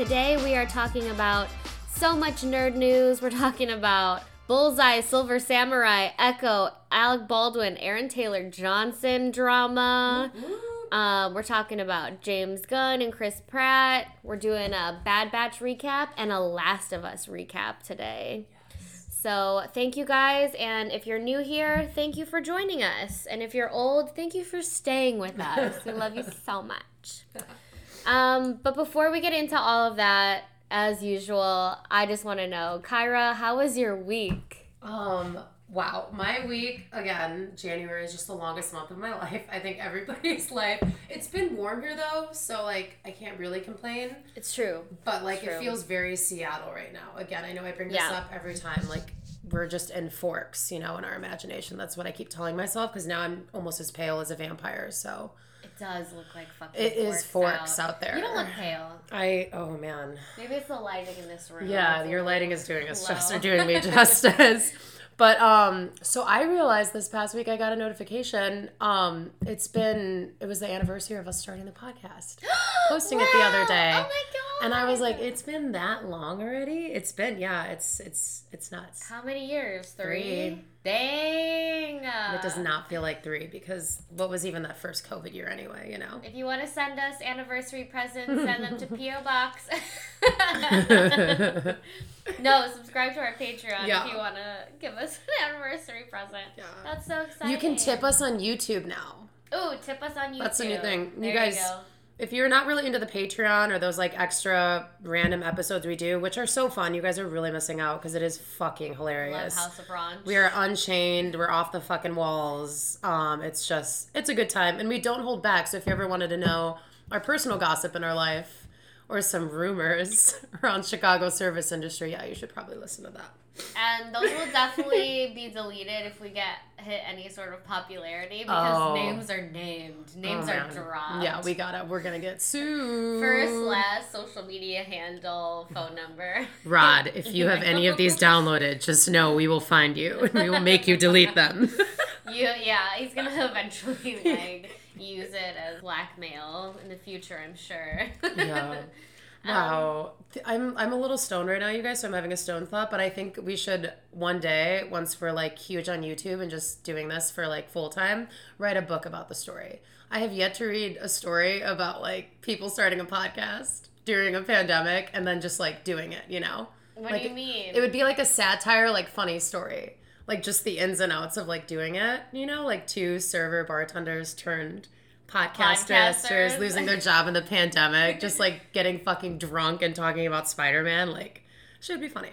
Today we are talking about so much nerd news. We're talking about Bullseye, Silver Samurai, Echo, Alec Baldwin, Aaron Taylor Johnson drama. Uh, we're talking about James Gunn and Chris Pratt. We're doing a Bad Batch recap and a Last of Us recap today. So, thank you guys. And if you're new here, thank you for joining us. And if you're old, thank you for staying with us. We love you so much. Um, but before we get into all of that, as usual, I just want to know, Kyra, how was your week? Um, wow. My week, again, January is just the longest month of my life. I think everybody's life. It's been warm here though, so like I can't really complain. It's true. But like True. it feels very Seattle right now. Again, I know I bring this Yeah. up every time. Like we're just in Forks, you know, in our imagination. That's what I keep telling myself because now I'm almost as pale as a vampire. So does look like fucking it is Forks out, there. You don't look pale. I oh man. Maybe it's the lighting in this room. Yeah, your lighting is doing us justice, or doing me justice. But um, so I realized this past week I got a notification. Um, it's been it was the anniversary of us starting the podcast, posting it the other day, Oh my god. and I was like, it's been that long already. It's been yeah, it's it's it's nuts. How many years? Three? Three. Dang. It does not feel like three because what was even that first COVID year anyway? You know. If you want to send us anniversary presents, send them to P.O. Box. no, subscribe to our Patreon Yeah. if you want to give us an anniversary present. Yeah. That's so exciting. You can tip us on YouTube now. Ooh, tip us on YouTube. That's a new thing. You guys- go. if you're not really into the Patreon or those like extra random episodes we do, which are so fun, you guys are really missing out because it is fucking hilarious. Love. House of Ranch. We are unchained. We're off the fucking walls. Um, it's just it's a good time, and we don't hold back. So if you ever wanted to know our personal gossip in our life or some rumors around Chicago service industry, yeah, you should probably listen to that. And those will definitely be deleted if we get hit any sort of popularity because Oh. names are named. Oh, names Oh, are man. dropped. Yeah, we gotta. We're gonna get sued. First, last, social media handle, phone number. Rod, if you have any of these downloaded, just know we will find you and we will make you delete them. You, yeah, he's gonna eventually like use it as blackmail in the future. I'm sure. yeah. Um, wow. Th- I'm I'm a little stoned right now, you guys, so I'm having a stone thought, but I think we should one day, once we're like huge on YouTube and just doing this for like full time, write a book about the story. I have yet to read a story about like people starting a podcast during a pandemic and then just like doing it, you know? What Like, do you mean? It would be like a satire, like funny story. Like just the ins and outs of like doing it, you know, like two server bartenders turned podcasters Podcasters. losing their job in the pandemic, just like getting fucking drunk and talking about Spider Man. Like, should be funny.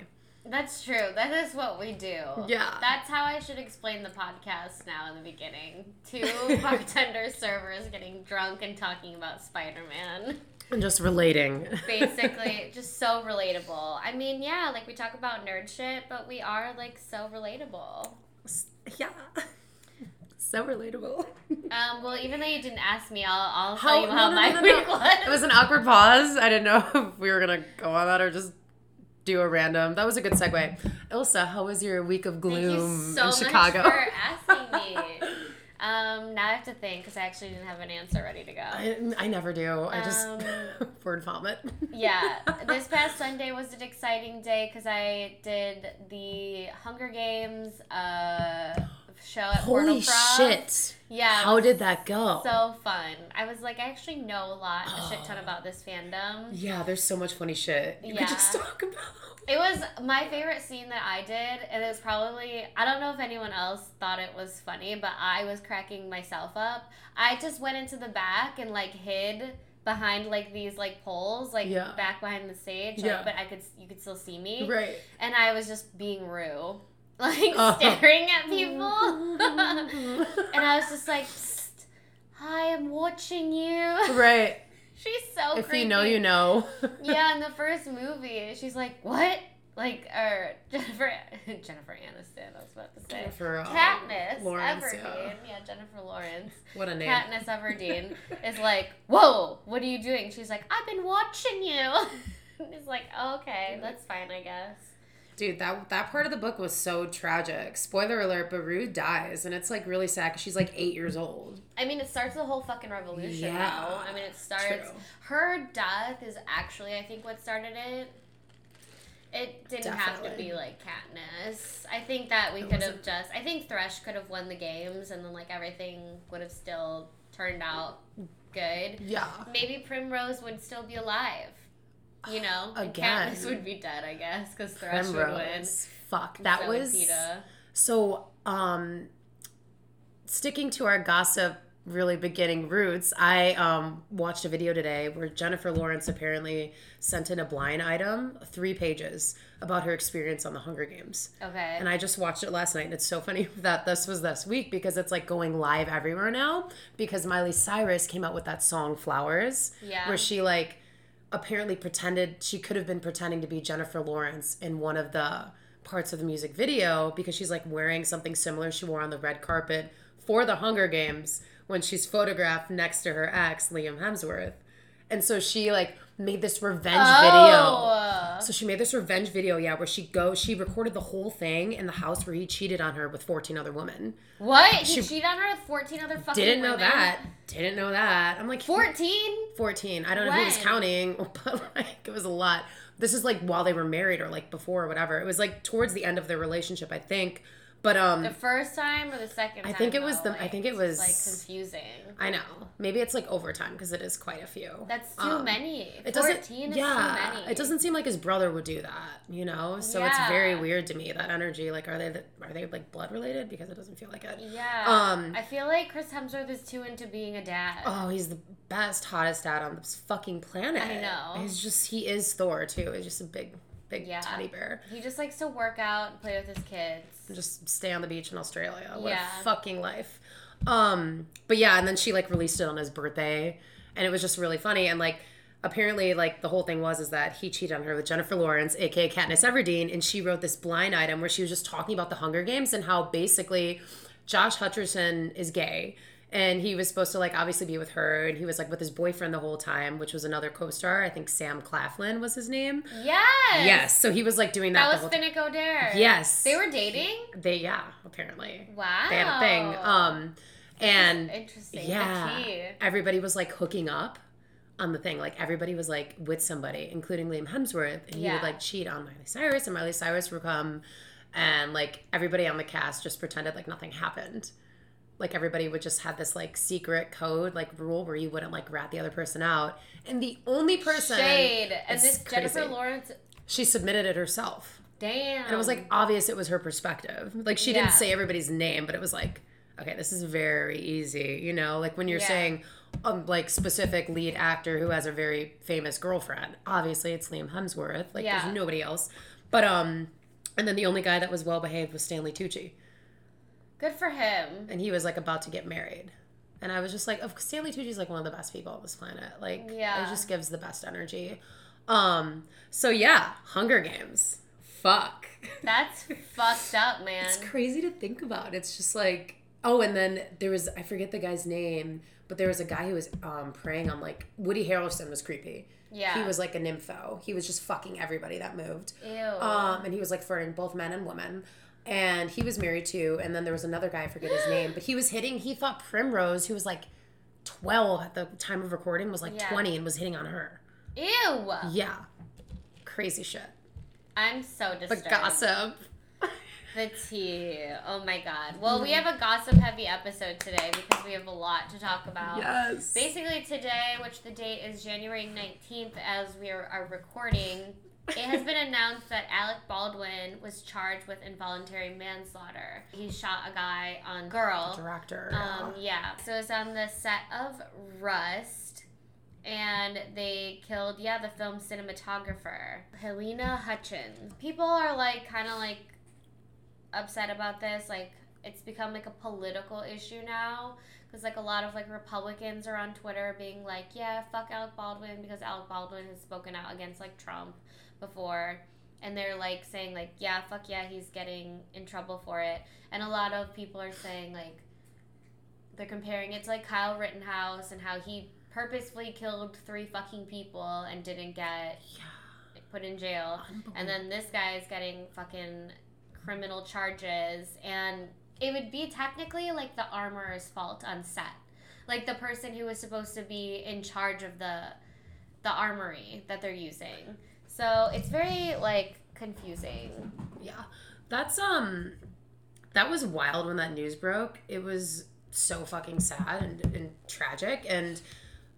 That's true. That is what we do. Yeah. That's how I should explain the podcast now in the beginning. Two bartender servers getting drunk and talking about Spider Man. And just relating. Basically, just so relatable. I mean, yeah, like we talk about nerd shit, but we are like so relatable. yeah. So relatable. Um, well, even though you didn't ask me, I'll, I'll How- tell you no, how no, my no, week was. It was an awkward pause. I didn't know if we were gonna go on that or just do a random. That was a good segue. Ilsa, how was your week of Thank you gloom so in Chicago? much for asking me. um, now I have to think because I actually didn't have an answer ready to go. I, I never do. I just Um, word vomit. yeah, this past Sunday was an exciting day because I did the Hunger Games uh, show at Holy shit! Yeah, How did that go? So fun. I was like, I actually know a lot, a shit ton about this fandom. yeah, there's so much funny shit you could just talk about. It was my favorite scene that I did, and it was probably I don't know if anyone else thought it was funny, but I was cracking myself up. I just went into the back and like hid behind like these like poles, like Yeah. back behind the stage, like, Yeah. but I could you could still see me, Right. and I was just being Rue, like Oh. staring at people, and I was just like, Psst, "Hi, I'm watching you." right. She's so If creepy. you know, you know. yeah, in the first movie, she's like, "What?" Like, or Jennifer Jennifer Aniston. I was about to say Jennifer, uh, Katniss Lawrence, Everdeen. yeah. Yeah. Jennifer Lawrence. What a name. Katniss Everdeen is like, "Whoa, what are you doing?" She's like, "I've been watching you." He's like, oh, "Okay, that's fine, I guess." Dude, that that part of the book was so tragic. Spoiler alert, but Rue dies, and it's like really sad because she's like eight years old. I mean, it starts the whole fucking revolution. Yeah, though. I mean, it starts. true. Her death is actually, I think, what started it. It didn't have to be like Katniss. I think that we could have just. I think Thresh could have won the games, and then like everything would have still turned out good. Yeah. Maybe Primrose would still be alive. You know, Again. Katniss would be dead, I guess, because Thresh would win. Fuck. That So was Peeta. so. Um, sticking to our gossip really beginning roots, I um watched a video today where Jennifer Lawrence apparently sent in a blind item, three pages, about her experience on the Hunger Games. Okay. And I just watched it last night, and it's so funny that this was this week because it's like going live everywhere now. Because Miley Cyrus came out with that song "Flowers," Yeah. where she like apparently pretended she could have been pretending to be Jennifer Lawrence in one of the parts of the music video because she's like wearing something similar she wore on the red carpet for the Hunger Games when she's photographed next to her ex Liam Hemsworth. And so she like made this revenge video. Oh. So she made this revenge video, yeah, where she goes, she recorded the whole thing in the house where he cheated on her with 14 other women. What? He She- cheated on her with 14 other fucking Didn't know women? that. Didn't know that. I'm like, 14? 14. I don't know who was counting, but like it was a lot. This is like while they were married or like before or whatever. It was like towards the end of their relationship, I think. But um The first time or the second I think it was though? the- I think it was- like confusing. I know. Maybe it's like overtime because it is quite a few. That's too Um, many. It 14 doesn't. is yeah, too many. it doesn't seem like his brother would do that. You know, so it's very weird to me that energy. Like, are they the, are they like blood related? Because it doesn't feel like it. Yeah. Um, I feel like Chris Hemsworth is too into being a dad. Oh, he's the best, hottest dad on this fucking planet. I know. He's just he is Thor too. He's just a big, big Yeah. teddy bear. He just likes to work out and play with his kids. And just stay on the beach in Australia. What Yeah. a fucking life. Um, but yeah, and then she like released it on his birthday, and it was just really funny. And like apparently, like the whole thing was is that he cheated on her with Jennifer Lawrence, aka Katniss Everdeen, and she wrote this blind item where she was just talking about the Hunger Games and how basically Josh Hutcherson is gay. And he was supposed to like obviously be with her, and he was like with his boyfriend the whole time, which was another co-star. I think Sam Claflin was his name. Yes. Yes, so he was like doing that. That was Finnick Odair. Yes. They were dating? They yeah, apparently Wow. they had a thing. Um, and Interesting. yeah, everybody was like hooking up on the thing. Like everybody was like with somebody, including Liam Hemsworth, and he Yeah. would like cheat on Miley Cyrus, and Miley Cyrus would come, and like everybody on the cast just pretended like nothing happened. Like everybody would just have this like secret code like rule where you wouldn't like rat the other person out, and the only person Shade. And this Jennifer. Lawrence. she submitted it herself. Damn. And it was like obvious it was her perspective. Like she Yeah. didn't say everybody's name, but it was like, okay, this is very easy. You know, like when you're Yeah. saying um, like specific lead actor who has a very famous girlfriend. Obviously, it's Liam Hemsworth. Like Yeah. there's nobody else. But um, and then the only guy that was well behaved was Stanley Tucci, Good for him. and he was like about to get married. And I was just like, of Stanley Tucci's like one of the best people on this planet. Like, Yeah. it just gives the best energy. Um, so yeah, Hunger Games. Fuck. That's fucked up, man. It's crazy to think about. It's just like oh, and then there was I forget the guy's name, but there was a guy who was um preying on like Woody Harrelson was creepy. Yeah. He was like a nympho. He was just fucking everybody that moved. Ew. Um, and he was like flirting both men and women. And he was married too. And then there was another guy, I forget his name, but he was hitting. He thought Primrose, who was like twelve at the time of recording, was like Yeah. twenty and was hitting on her. Ew. Yeah, crazy shit. I'm so The disturbed. gossip. The tea. Oh my god. Well, we have a gossip heavy episode today because we have a lot to talk about. Yes. Basically, today, which the date is January 19th, as we are, are recording, it has been announced that Alec Baldwin was charged with involuntary manslaughter. He shot a guy on Girl. Director. Um, yeah. So it's on the set of Rust, and they killed, yeah, the film cinematographer, Halyna Hutchins. People are like, kind of like upset about this. Like, it's become like a political issue now. Because, like, a lot of, like, Republicans are on Twitter being like, yeah, fuck Alec Baldwin, because Alec Baldwin has spoken out against, like, Trump before. And they're, like, saying, like, yeah, fuck yeah, he's getting in trouble for it. And a lot of people are saying, like, they're comparing it to like Kyle Rittenhouse and how he purposefully killed three fucking people and didn't get yeah. put in jail, and then this guy is getting fucking criminal charges, and it would be technically like the armorer's fault on set, like the person who was supposed to be in charge of the the armory that they're using. So it's very like confusing. Yeah. That's um that was wild when that news broke. It was so fucking sad and, and tragic and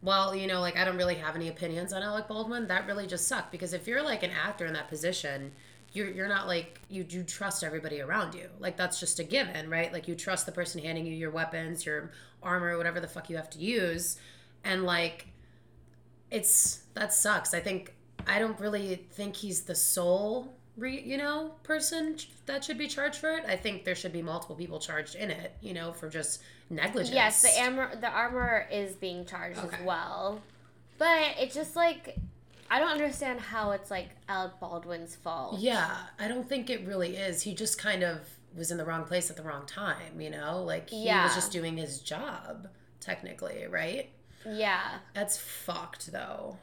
well, you know, like I don't really have any opinions on Alec Baldwin. That really just sucked because if you're like an actor in that position, you're you're not like you you trust everybody around you. Like that's just a given, right? Like you trust the person handing you your weapons, your armor, whatever the fuck you have to use. And like it's that sucks. I think I don't really think he's the sole re, you know person that should be charged for it. I think there should be multiple people charged in it, you know, for just negligence. Yes, the armor the armor is being charged Okay. as well. But it's just like I don't understand how it's like Alec Baldwin's fault. Yeah, I don't think it really is. He just kind of was in the wrong place at the wrong time, you know? Like he Yeah. was just doing his job technically, right? Yeah. That's fucked though.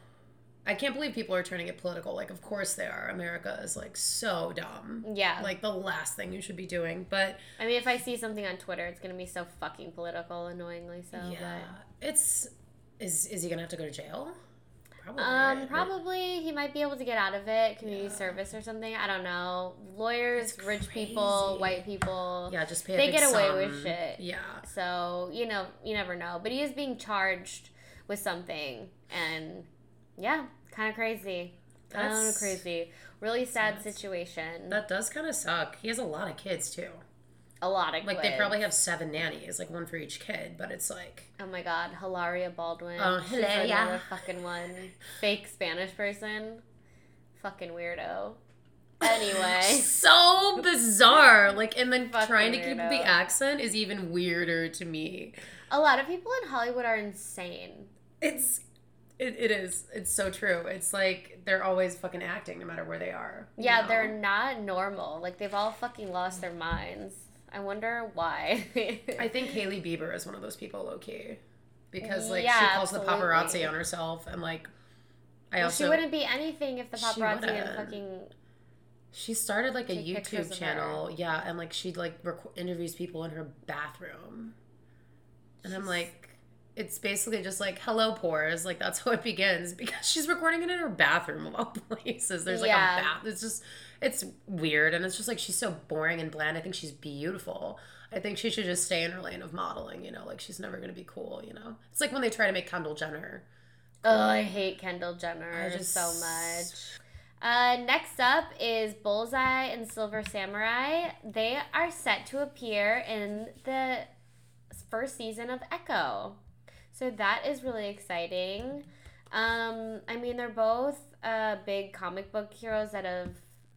I can't believe people are turning it political. Like of course they are. America is like so dumb. Yeah. Like the last thing you should be doing, but I mean if I see something on Twitter it's gonna be so fucking political, annoyingly so. yeah. It's is is he going to have to go to jail? Probably. Um, probably he might be able to get out of it, community Yeah. service or something. I don't know. Lawyers, rich people, white people. Yeah, just pay They get away sum. with shit. Yeah. So, you know, you never know. But he is being charged with something. And yeah, kind of crazy. Kind of crazy. Really sad situation. That does kind of suck. He has a lot of kids too. a lot of Like they probably have seven nannies, like one for each kid, but it's like Oh my god, Hilaria Baldwin. Oh, Hilaria. another fucking one. Fake Spanish person. Fucking weirdo. Anyway. so bizarre. Like and then Fucking trying to keep weirdo. the accent is even weirder to me. A lot of people in Hollywood are insane. It's it, it is. It's so true. It's like they're always fucking acting no matter where they are. you Yeah, know? they're not normal. Like they've all fucking lost their minds. I wonder why. I think Hailey Bieber is one of those people, low key, because like she Yeah, calls the paparazzi on herself, and like I Well, also she wouldn't be anything if the paparazzi and fucking She started like a YouTube channel, yeah, and like she like rec- interviews people in her bathroom, and I'm like, it's basically just like hello pores, like that's how it begins because she's recording it in her bathroom of all places. There's like Yeah. a bath. It's just it's weird, and it's just like she's so boring and bland. I think she's beautiful. I think she should just stay in her lane of modeling. You know, like she's never gonna be cool. You know, it's like when they try to make Kendall Jenner. Oh, I hate Kendall Jenner just- so much. Uh, next up is Bullseye and Silver Samurai. They are set to appear in the first season of Echo. So that is really exciting. Um, I mean, they're both uh, big comic book heroes that have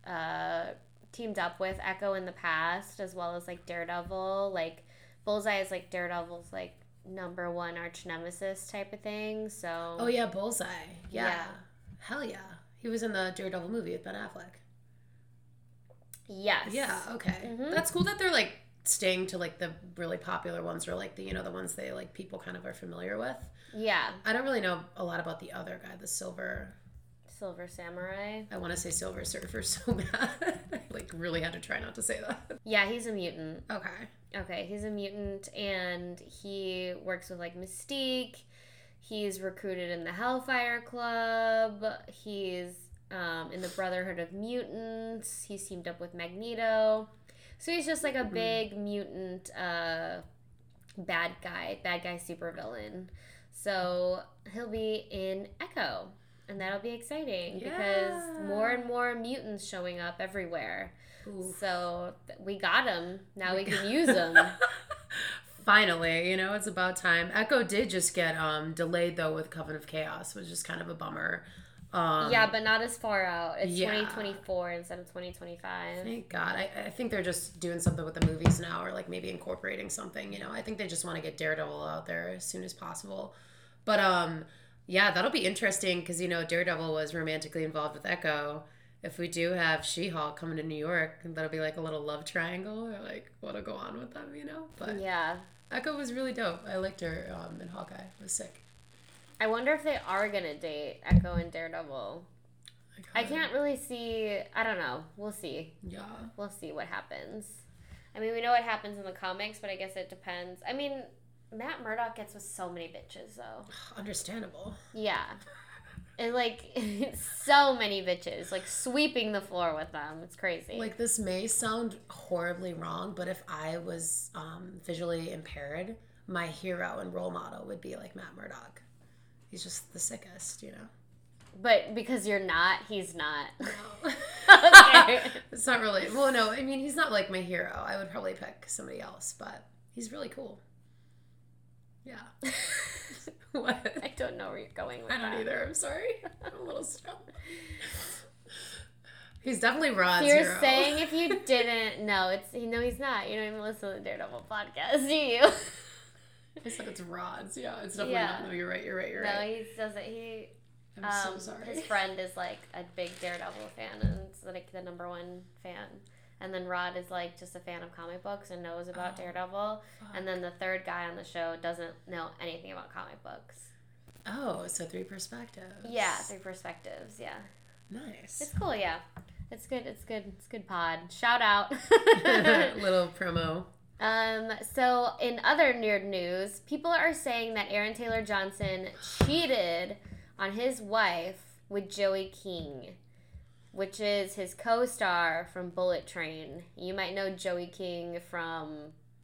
uh, teamed up with Echo in the past, as well as like Daredevil. Like, Bullseye is like Daredevil's like number one arch nemesis type of thing. So Oh yeah, Bullseye. Yeah. Yeah. hell yeah. He was in the Daredevil movie with Ben Affleck. Yes. Yeah, okay. Mhm. That's cool that they're like staying to like the really popular ones or like the you know the ones they like people kind of are familiar with. Yeah. I don't really know a lot about the other guy, the silver. Silver Samurai. I want to say Silver Surfer so bad. I like really had to try not to say that. Yeah, he's a mutant. Okay. Okay, he's a mutant and he works with like Mystique. He's recruited in the Hellfire Club. He's um, in the Brotherhood of Mutants. He's teamed up with Magneto. So he's just like a big mutant uh, bad guy, bad guy supervillain. So he'll be in Echo. And that'll be exciting because more and more mutants showing up everywhere. Ooh. So we got him. Now we, We can use them. Finally, you know, it's about time. Echo did just get um delayed though with Coven of Chaos, which is kind of a bummer. Um yeah, but not as far out. It's yeah. 2024 instead of 2025. Thank God. I, I think they're just doing something with the movies now, or like maybe incorporating something. You know, I think they just want to get Daredevil out there as soon as possible. But um, yeah, that'll be interesting because you know Daredevil was romantically involved with Echo. If we do have She-Hulk coming to New York, that'll be like a little love triangle, or like what'll go on with them, you know. But Yeah. Echo was really dope. I liked her um, in Hawkeye. It was sick. I wonder if they are to date Echo and Daredevil. I can't really see. I don't know. We'll see. Yeah. We'll see what happens. I mean, we know what happens in the comics, but I guess it depends. I mean, Matt Murdock gets with so many bitches, though. Understandable. Yeah. And like so many bitches, like sweeping the floor with them. It's crazy. Like this may sound horribly wrong, but if I was um, visually impaired, my hero and role model would be like Matt Murdock. He's just the sickest, you know. but because you're not, he's not. No. Okay. it's not really. Well, no, I mean he's not like my hero. I would probably pick somebody else, but he's really cool. Yeah. what? I don't know where you're going with I don't that. either. I'm sorry. I'm a little stoned. He's definitely Rod's You're hero. saying if you didn't know, it's you know he's not. You don't even listen to the Daredevil podcast, do you? I said it's Rod's. Yeah, it's definitely Yeah. not. No, you're right. You're right. You're no, right. he doesn't. He I'm um, so sorry. his friend is like a big Daredevil fan and it's like the number one fan. And then Rod is like just a fan of comic books and knows about Oh, Daredevil. fuck. And then the third guy on the show doesn't know anything about comic books. Oh, so three perspectives. Yeah, three perspectives. Yeah, Nice. it's cool. Yeah, it's good. It's good. It's good pod. Shout out. Little promo. Um, so in other nerd news, people are saying that Aaron Taylor Johnson cheated on his wife with Joey King, which is his co-star from Bullet Train. You might know Joey King from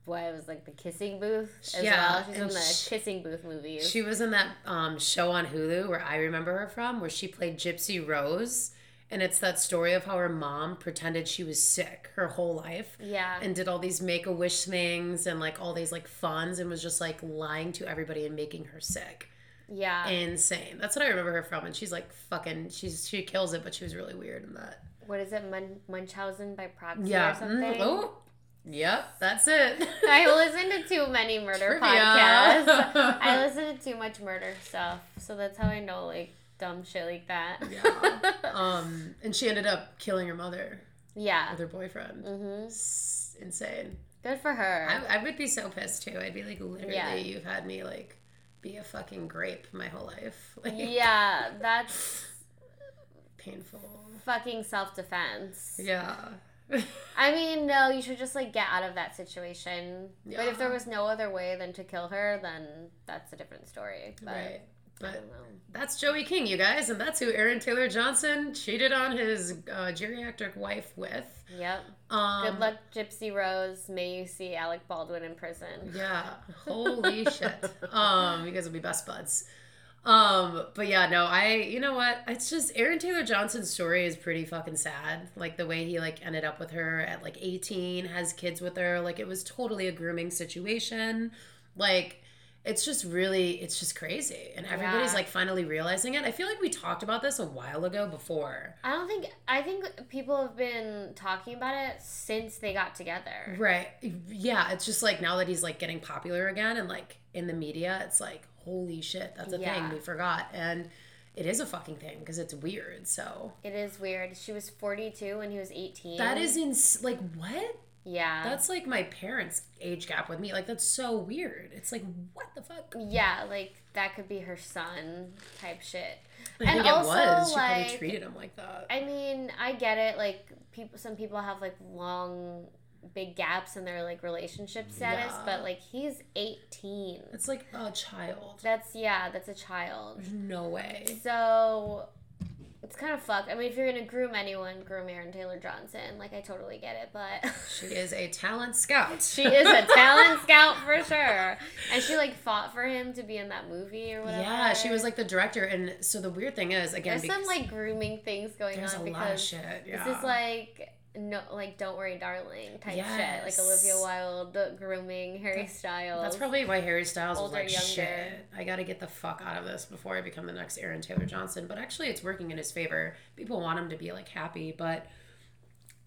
what it was like the Kissing Booth as Yeah, well. She's in the sh- Kissing Booth movies. She was in that um, show on Hulu where I remember her from, where she played Gypsy Rose. And it's that story of how her mom pretended she was sick her whole life yeah. and did all these make a wish things and like all these like funds and was just like lying to everybody and making her sick. yeah. Insane. That's what I remember her from. And she's like fucking, she's she kills it, but she was really weird in that. what is it? Mun- Munchausen by proxy Yeah. or something? Mm, oh, yep. That's it. I listen to too many murder Trivia. podcasts. I listen to too much murder stuff, so that's how I know like dumb shit like that. Yeah. um, and she ended up killing her mother yeah. with her boyfriend. Mm-hmm. It's insane. Good for her. I, I would be so pissed too. I'd be like, literally, Yeah. you've had me like be a fucking grape my whole life. Like, yeah, that's painful. fucking self defense. Yeah. I mean, no, you should just like get out of that situation. Yeah. But if there was no other way than to kill her, then that's a different story. But right. But that's Joey King, you guys, and that's who Aaron Taylor Johnson cheated on his uh, geriatric wife with. Yep. Um, Good luck, Gypsy Rose. May you see Alec Baldwin in prison. Yeah. Holy shit. Um, you guys will be best buds. Um, but yeah, no, I you know what? It's just Aaron Taylor Johnson's story is pretty fucking sad. Like the way he like ended up with her at like 18, has kids with her, like it was totally a grooming situation. Like it's just really it's just crazy. And everybody's Yeah. like finally realizing it. I feel like we talked about this a while ago before. I don't think I think people have been talking about it since they got together. Right. Yeah, it's just like now that he's like getting popular again and like in the media, it's like holy shit, that's a Yeah. thing we forgot. And it is a fucking thing because it's weird. So It is weird. She was 42 when he was 18. that is ins like what? Yeah. That's like my parents' age gap with me. Like that's so weird. It's like what the fuck? yeah, like that could be her son type shit. I And also, was. She like- probably treated him like that. I mean, I get it. Like people, some people have like long, big gaps in their like relationship status, Yeah. but like he's 18. It's like a child. That's yeah, that's a child. There's no way. So it's kind of fucked. I mean, if you're gonna groom anyone, groom Aaron Taylor Johnson. Like I totally get it, but She is a talent scout. she is a talent scout for sure. And she like fought for him to be in that movie or whatever. Yeah, she was like the director, and so the weird thing is, again, There's some like grooming things going there's on a because lot of shit. Yeah. this is like no like don't worry darling type shit like olivia wilde grooming harry styles That's probably why Harry Styles was Older, like, younger. shit, I gotta get the fuck out of this before I become the next Aaron Taylor Johnson. But actually, it's working in his favor. People want him to be like happy, but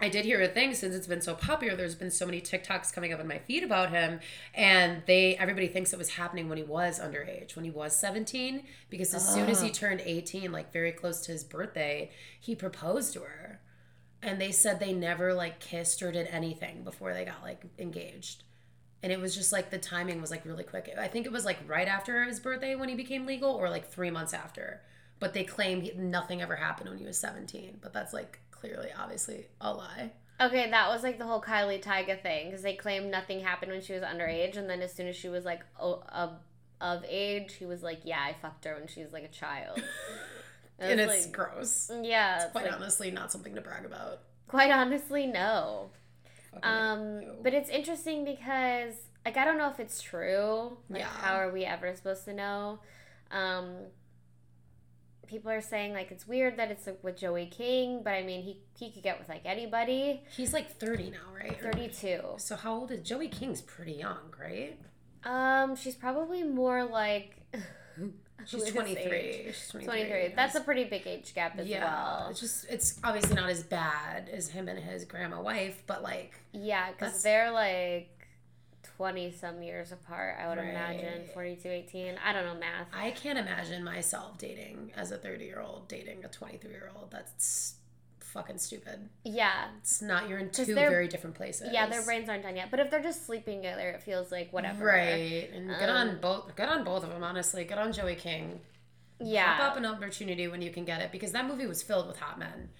I did hear a thing since it's been so popular. There's been so many TikToks coming up in my feed about him, and they everybody thinks it was happening when he was underage, when he was 17, because as soon as he turned 18, like very close to his birthday, he proposed to her, and they said they never like kissed or did anything before they got like engaged and it was just like the timing was like really quick. I think it was like right after his birthday when he became legal, or like three months after. but they claim he, nothing ever happened when he was 17. But that's like clearly, obviously, a lie. Okay, that was like the whole Kylie Tyga thing because they claimed nothing happened when she was underage, and then as soon as she was like o- of of age, he was like, "Yeah, I fucked her when she was like a child." It and it's like- gross. yeah, It's quite like- honestly not something to brag about. quite honestly, no. Um, but it's interesting because like I don't know if it's true. Like, Yeah. how are we ever supposed to know? Um, people are saying like it's weird that it's like, with Joey King, but I mean he he could get with like anybody. He's like 30 now, right? Thirty two. So how old is Joey King's pretty young, right? Um, she's probably more like. She's 23. She's 23. 23. That's a pretty big age gap as yeah. well. It's just it's obviously not as bad as him and his grandma wife, but like Yeah, because they're like 20 some years apart, I would imagine. Right. 42, 18. I don't know math. I can't imagine myself dating as a 30 year old dating a 23 year old. That's fucking stupid. Yeah. It's not. You're in two very different places. Yeah, their brains aren't done yet. But if they're just sleeping together, it feels like whatever. Right, and good on Um, both. Good on both of them. Honestly, good on Joey King. Yeah. Pop up an opportunity when you can get it because that movie was filled with hot men.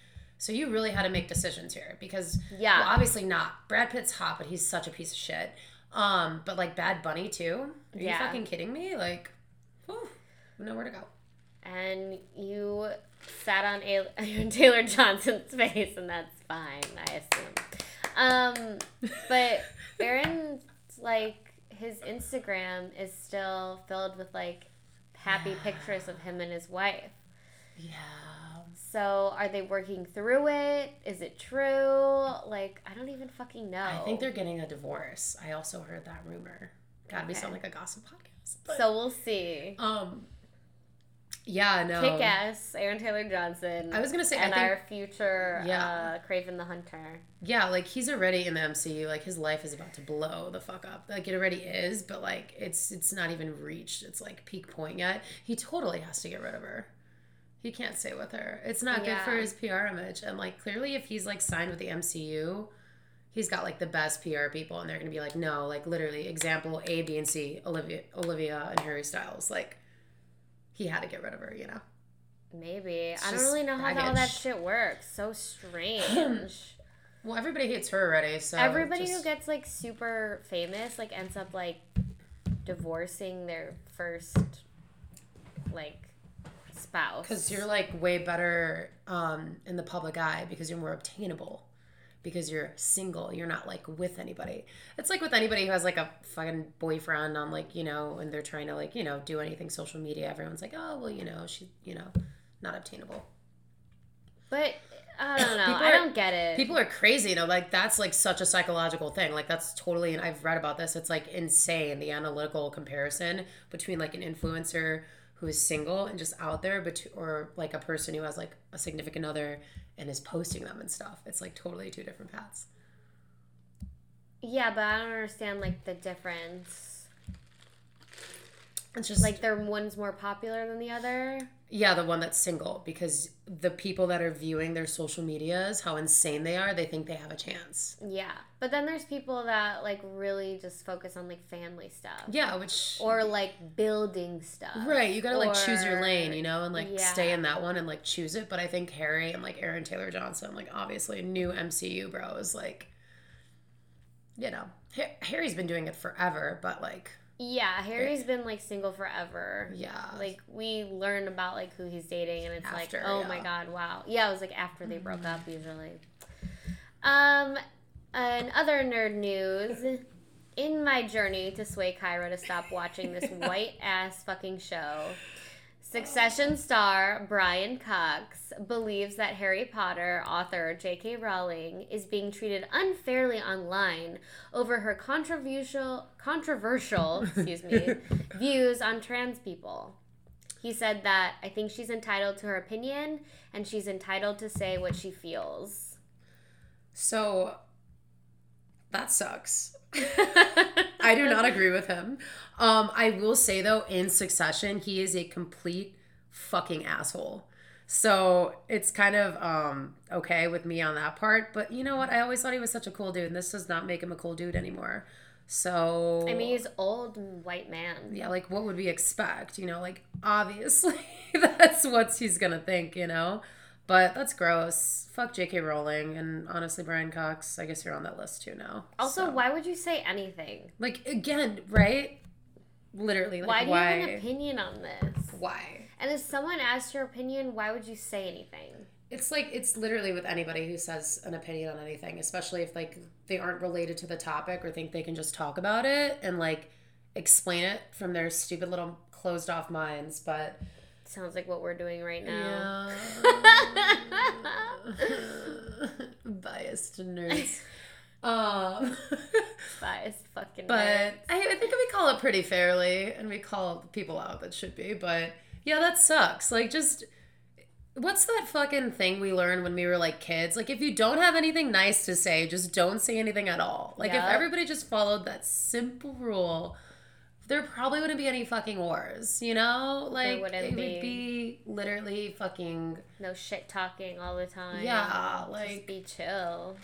So you really had to make decisions here because Yeah. well, obviously not. Brad Pitt's hot, but he's such a piece of shit. Um, but like Bad Bunny too. Are Yeah. you fucking kidding me? Like, whew, nowhere to go. And you sat on A- Taylor Johnson's face, and that's fine, I assume. Um, but Aaron's like his Instagram is still filled with like happy pictures of him and his wife. Yeah. So are they working through it? Is it true? Like I don't even fucking know. I think they're getting a divorce. I also heard that rumor. Gotta Okay. sound like a gossip podcast. But, So we'll see. um, yeah, no. Kick ass, Aaron Taylor Johnson. I was gonna say, I and think- our future Yeah. uh, Kraven the Hunter. Yeah, like he's already in the MCU. Like his life is about to blow the fuck up. Like it already is, but like it's it's not even reached. It's like peak point yet. He totally has to get rid of her. He can't stay with her. It's not good for his PR image. And like clearly, if he's like signed with the MCU, he's got like the best PR people, and they're gonna be like, no, like literally, example A, B, and C, Olivia, Olivia, and Harry Styles. Like he had to get rid of her. You know. Maybe. It's I don't really know how all that shit works. So strange. Well, everybody hates her already. So Everybody just- who gets like super famous like ends up like divorcing their first like spouse. Because you're like way better um, in the public eye because you're more obtainable. Because you're single, you're not like with anybody. It's like with anybody who has like a fucking boyfriend on like you know, and they're trying to like you know do anything social media. Everyone's like, oh well, you know, she you know, not obtainable. But I don't know. People I are- don't get it. People are crazy, know, like that's like such a psychological thing. Like that's totally, and I've read about this. It's like insane the analytical comparison between like an influencer who is single and just out there, but or like a person who has like a significant other and is posting them and stuff. It's like totally two different paths. yeah, but I don't understand like the difference. It's just like their one's more popular than the other. Yeah, the one that's single because the people that are viewing their social medias, how insane they are, they think they have a chance. Yeah. But then there's people that like really just focus on like family stuff. Yeah, which Or like building stuff. Right, you gotta like choose your lane, you know, and like stay in that one and like choose it. But I think Harry and like Aaron Taylor Johnson, like obviously new MCU bro, is like, you know, Harry's been doing it forever, but like, Yeah, Harry's been like single forever. yeah, Like we learn about like who he's dating and it's After, like, oh yeah. my god, wow. Yeah, it was like after they broke up usually. Um and other nerd news. In my journey to sway Kyra to stop watching this white ass fucking show, Succession star Brian Cox believes that Harry Potter author J.K. Rowling is being treated unfairly online over her controversial controversial, excuse me, views on trans people. He said that I think she's entitled to her opinion and she's entitled to say what she feels. so that sucks. I do not agree with him. Um, I will say though, in Succession, he is a complete fucking asshole. So it's kind of um okay with me on that part. But you know what? I always thought he was such a cool dude, and this does not make him a cool dude anymore. So I mean, he's old white man. yeah, like what would we expect? You know, like obviously that's what he's gonna think, you know? But that's gross. Fuck J.K. Rowling and honestly, Brian Cox. I guess you're on that list too now. Also, So, why would you say anything? like again, right? Literally, like Why do why? you have an opinion on this? why? And if someone asked your opinion, why would you say anything? It's like it's literally with anybody who says an opinion on anything, especially if like they aren't related to the topic or think they can just talk about it and like explain it from their stupid little closed off minds. But Sounds like what we're doing right now. biased nerds. Um, Biased fucking but. I, I think we call it pretty fairly, and we call people out that should be. But yeah, that sucks. Like, just what's that fucking thing we learned when we were like kids? Like, if you don't have anything nice to say, just don't say anything at all. Like, if everybody just followed that simple rule. There probably wouldn't be any fucking wars, you know? Like it be. would be literally fucking No shit talking all the time. yeah, Just like be chill.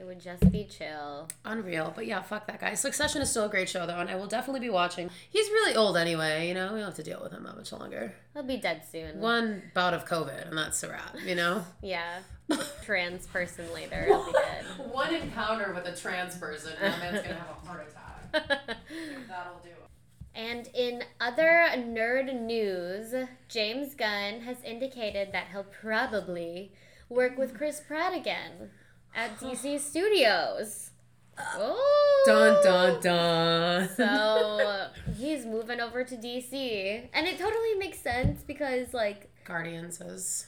It would just be chill. Unreal. But yeah, fuck that guy. Succession is still a great show though, and I will definitely be watching. He's really old anyway, you know, we don't have to deal with him that much longer. He'll be dead soon. One bout of COVID and that's a wrap, you know? Yeah. Trans person later. He'll be dead. One encounter with a trans person and that man's gonna have a heart attack. That'll do it. And in other nerd news, James Gunn has indicated that he'll probably work with Chris Pratt again at DC Studios. Oh. Dun dun dun. So he's moving over to DC. And it totally makes sense because, like, Guardians is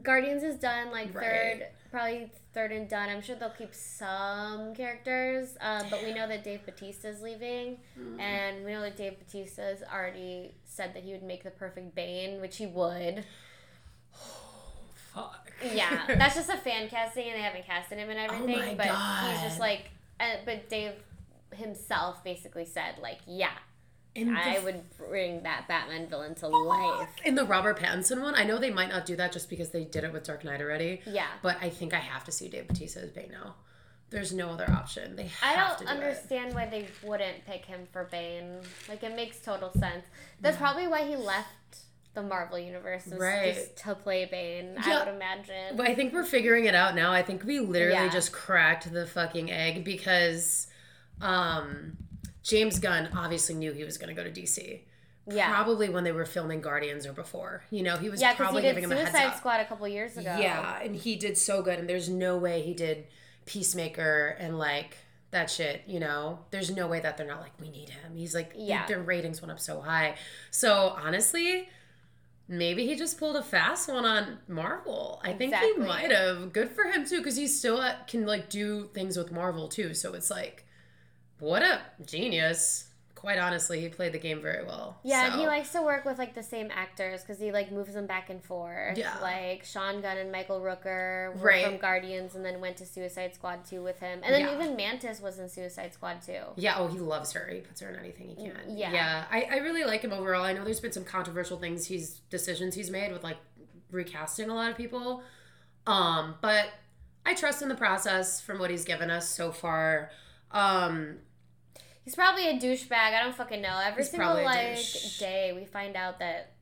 Guardians is done, like, Right. third, probably third and done. I'm sure they'll keep some characters, um, but we know that Dave Batista's leaving. Mm. And we know that Dave Batista's already said that he would make the perfect Bane, which he would. Oh, fuck. Yeah, that's just a fan casting, and they haven't casted him and everything. Oh my but he's just like, uh, but Dave himself basically said, like, yeah, the I would bring that Batman villain to life. In the Robert Pattinson one, I know they might not do that just because they did it with Dark Knight already. Yeah. But I think I have to see Dave Bautista as Bane now. There's no other option. They I don't to do it. understand why they wouldn't pick him for Bane. Like, it makes total sense. That's probably why he left the Marvel universe, was Right. just to play Bane, I would imagine. But I think we're figuring it out now. I think we literally Yeah. just cracked the fucking egg because um, James Gunn obviously knew he was going to go to DC. yeah. Probably when they were filming Guardians or before. You know, he was Yeah, probably he giving did him a Suicide. Squad a couple years ago. Yeah, and he did so good, and there's no way he did Peacemaker and like that shit. You know, there's no way that they're not like we need him. He's like, Yeah. their ratings went up so high. So honestly, maybe he just pulled a fast one on Marvel. I think Exactly. he might have. Good for him too, because he still can like do things with Marvel too. So it's like, what a genius. Quite honestly, he played the game very well. Yeah, So- he likes to work with like the same actors because he like moves them back and forth. Yeah. like Sean Gunn and Michael Rooker were Right. from Guardians, and then went to Suicide Squad two with him, and then Yeah. even Mantis was in Suicide Squad too. Yeah, oh, he loves her. He puts her in anything he can. yeah. Yeah. I, I really like him overall. I know there's been some controversial things he's decisions he's made with like recasting a lot of people. Um, but I trust in the process from what he's given us so far. Um, He's probably a douchebag. I don't fucking know. Every He's single like day, we find out that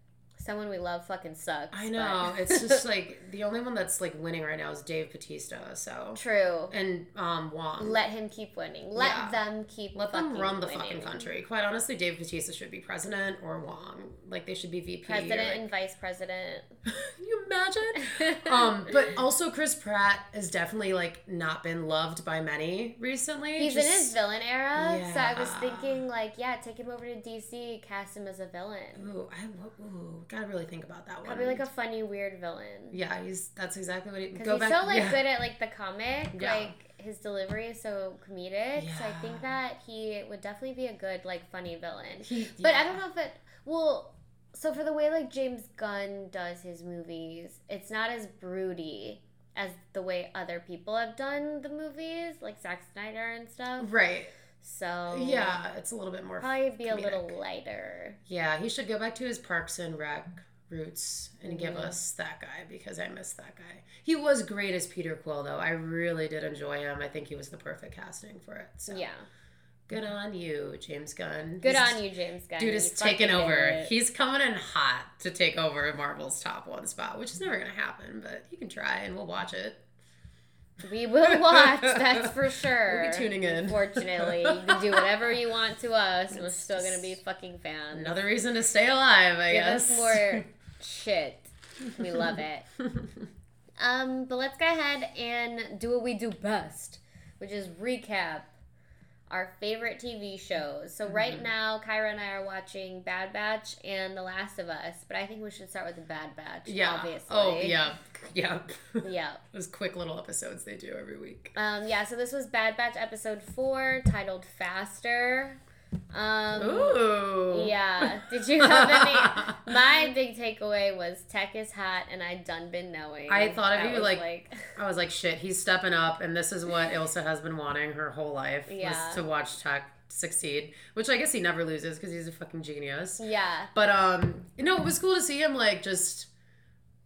someone we love fucking sucks. I know. it's just like the only one that's like winning right now is Dave Batista, so true. and um Wong. Let him keep winning. Let Yeah. them keep. Let them run the winning. fucking country. Quite honestly, Dave Batista should be president or Wong. Like they should be VP. President like- and vice president. Can you imagine? um, but also Chris Pratt has definitely like not been loved by many recently. He's in his villain era, so I was thinking like, yeah, take him over to DC, cast him as a villain. Ooh, I ooh, gotta really think about that one. Probably like a funny, weird villain. yeah, he's that's exactly what he Because he's back. so like yeah. good at like the comic, Yeah. like his delivery is so comedic. So I think that he would definitely be a good like funny villain. He- But I don't know if it well. So for the way like James Gunn does his movies, it's not as broody as the way other people have done the movies, like Zack Snyder and stuff. Right. So Yeah, it's a little bit more. probably be a little lighter. Yeah, he should go back to his Parks and Rec roots and give Mhm. us that guy because I miss that guy. He was great as Peter Quill though. I really did enjoy him. I think he was the perfect casting for it. So. Yeah. Good on you, James Gunn. Good He's- on you, James Gunn. Dude is taking over. He's coming in hot to take over Marvel's top one spot, which is never gonna happen, but you can try and we'll watch it. We will watch, that's for sure. We'll be tuning in. Fortunately, you can do whatever you want to us, and we're still gonna be fucking fans. Another reason to stay alive, I Give guess. us more shit. We love it. Um, but let's go ahead and do what we do best, which is recap our favorite TV shows. So right Mm-hmm. now, Kyra and I are watching Bad Batch and The Last of Us, but I think we should start with the Bad Batch. yeah. obviously. Oh yeah. Yeah. yeah. Those quick little episodes they do every week. Um, yeah. So this was Bad Batch episode four, titled Faster. Um, Ooh. Yeah. Did you have any? My big takeaway was tech is hot, and I done been knowing. I thought of you, was like- I was like, shit, he's stepping up, and this is what Ilsa has been wanting her whole life Yeah. was to watch Tech succeed. Which I guess he never loses because he's a fucking genius. yeah, But um, you know, it was cool to see him like just,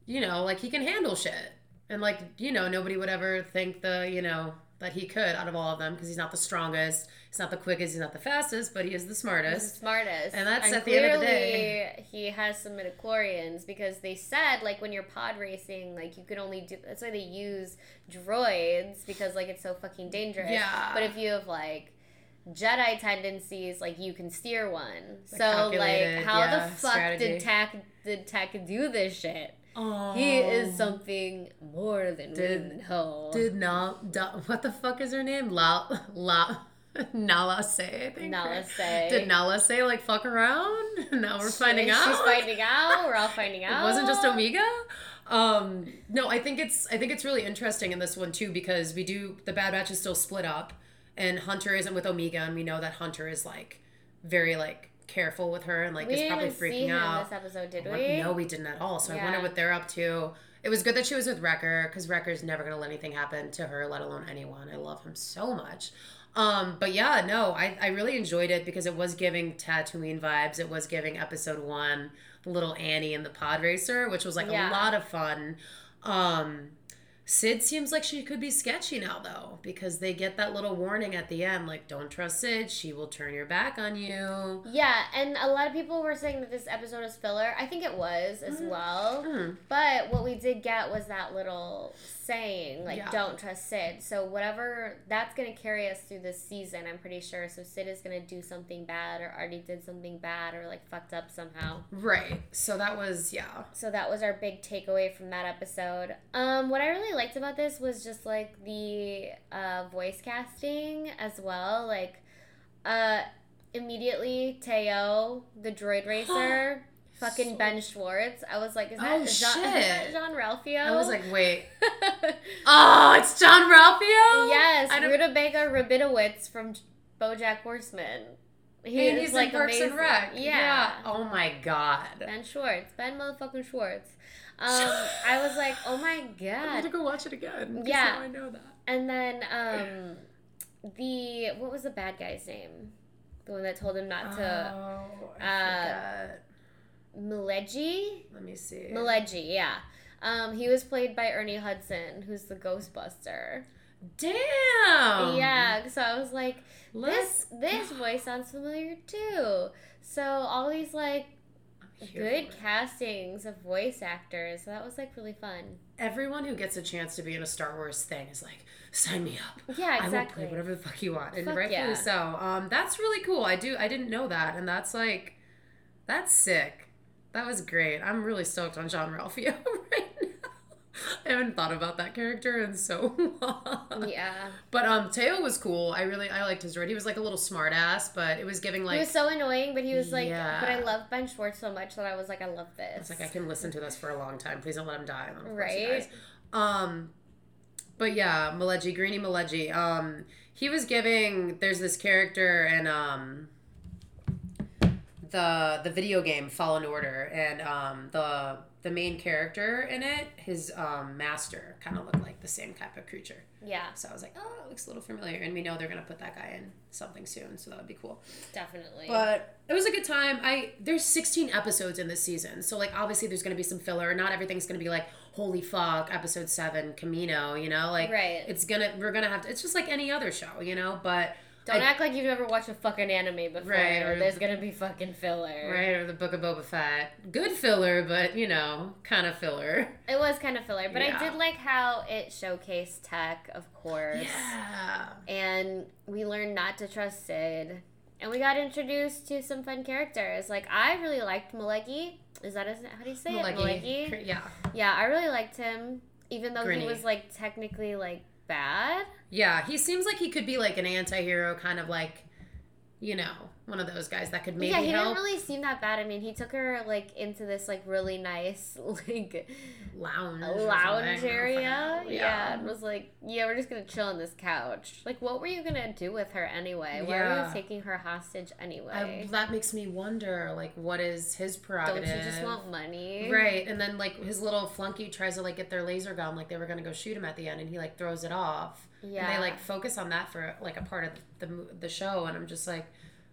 you know, like he can handle shit, and like you know, nobody would ever think the you know that he could out of all of them because he's not the strongest, he's not the quickest, he's not the fastest, but he is the he's the smartest. smartest, And that's at the end of the day. He has some midichlorians because they said like when you're pod racing, like you could only do. That's why they use droids because like it's so fucking dangerous. Yeah. But if you have like. Jedi tendencies, like you can steer one. The so, like, how yeah, the fuck strategy. did Tech did Tech do this shit? Oh, He is something more than Did- we know. Did not da, what the fuck is her name? La La Nala Se I think. Nala Se. Did Nala say like fuck around? now we're finding She's out. finding out. We're all finding out. It wasn't just Omega. Um, no, I think it's I think it's really interesting in this one too because we do the Bad Batch is still split up, and Hunter isn't with Omega, and we know that Hunter is like very like careful with her and like We is probably freaking out. this episode, did we? No, we didn't at all. So I Yeah. wonder what they're up to. It was good that she was with Wrecker because Wrecker's never gonna let anything happen to her, let alone anyone. I love him so much. Um, but yeah, no, I, I really enjoyed it because it was giving Tatooine vibes. It was giving episode one, the little Annie and the pod racer, which was like Yeah. a lot of fun. Um, Cid seems like she could be sketchy now though, because they get that little warning at the end, like don't trust Cid, she will turn your back on you. Yeah, and a lot of people were saying that this episode is filler. I think it was as well. Hmm. But what we did get was that little saying, like, Yeah. don't trust Cid. So whatever, that's going to carry us through this season, I'm pretty sure. So Cid is going to do something bad or already did something bad or, like, fucked up somehow. Right. So that was yeah. So that was our big takeaway from that episode. Um, what I really liked about this was just like the uh, voice casting as well. Like, uh, immediately Teo, the droid racer, fucking So- Ben Schwartz. I was like, is that Oh, is that shit. Jean Ralphio? I was like, wait. Oh, it's Jean Ralphio? yes, Rutabaga Rabinowitz from Bojack Horseman. He and he's like Parks amazing. and Rec. Yeah. Oh my god. Ben Schwartz, Ben motherfucking Schwartz. Um, I was like, oh my god. I need to go watch it again. Yeah. I know that. And then um, the what was the bad guy's name? The one that told him not to oh, uh. Millegi. Let me see. Millegi, yeah. Um, he was played by Ernie Hudson, who's the Ghostbuster. Damn. yeah, so I was like, Let's this this voice sounds familiar too. So all these like good castings of voice actors. So that was like really fun. Everyone who gets a chance to be in a Star Wars thing is like, sign me up. Yeah, exactly. I will play whatever the fuck you want, and Fuck rightfully yeah. so. Um, that's really cool. I do. I didn't know that, and that's like, that's sick. That was great. I'm really stoked on Jean Ralphio right. I haven't thought about that character in so long. Yeah. But um, Teo was cool. I really I liked his droid. He was like a little smart ass, but it was giving like he was so annoying, but he was like, Yeah. but I love Ben Schwartz so much that I was like, I love this. It's like I can listen to this for a long time. Please don't let him die. Right? Um, but yeah, Millegi, Grini Millegi. Um, he was giving. There's this character and um, the the video game Fallen Order, and um, the the main character in it, his um master, kind of looked like the same type of creature. yeah, So I was like, oh, it looks a little familiar, and we know they're gonna put that guy in something soon, so that would be cool. definitely. But it was a good time. I there's 16 episodes in this season, so like obviously there's gonna be some filler. Not everything's gonna be like holy fuck, episode seven, Kamino. You know, like Right. it's gonna we're gonna have to. It's just like any other show, you know. But Don't I- act like you've never watched a fucking anime before. Right, or- There's gonna be fucking filler. Right, or the Book of Boba Fett. Good filler, but you know, kind of filler. It was kind of filler, but I did like how it showcased tech, of course. Yeah. And we learned not to trust Cid. And we got introduced to some fun characters. Like I really liked Maleki. Is that his, how do you say it? Maleki. Maleki. Yeah. Yeah, I really liked him, even though Grini. he was like technically like bad. Yeah, he seems like he could be like an anti-hero kind of like you know, one of those guys that could maybe yeah, he help didn't really seem that bad. I mean, he took her like into this like really nice like lounge. lounge area. don't. Yeah. and was like, yeah, we're just gonna chill on this couch. Like, what were you gonna do with her anyway? Why were Yeah. you taking her hostage anyway? I, that makes me wonder, like, what is his prerogative? Don't you just want money? Right, and then like his little flunky tries to like get their laser gun, like they were gonna go shoot him at the end, and he like throws it off. Yeah. And they like focus on that for like a part of the the show, and I'm just like,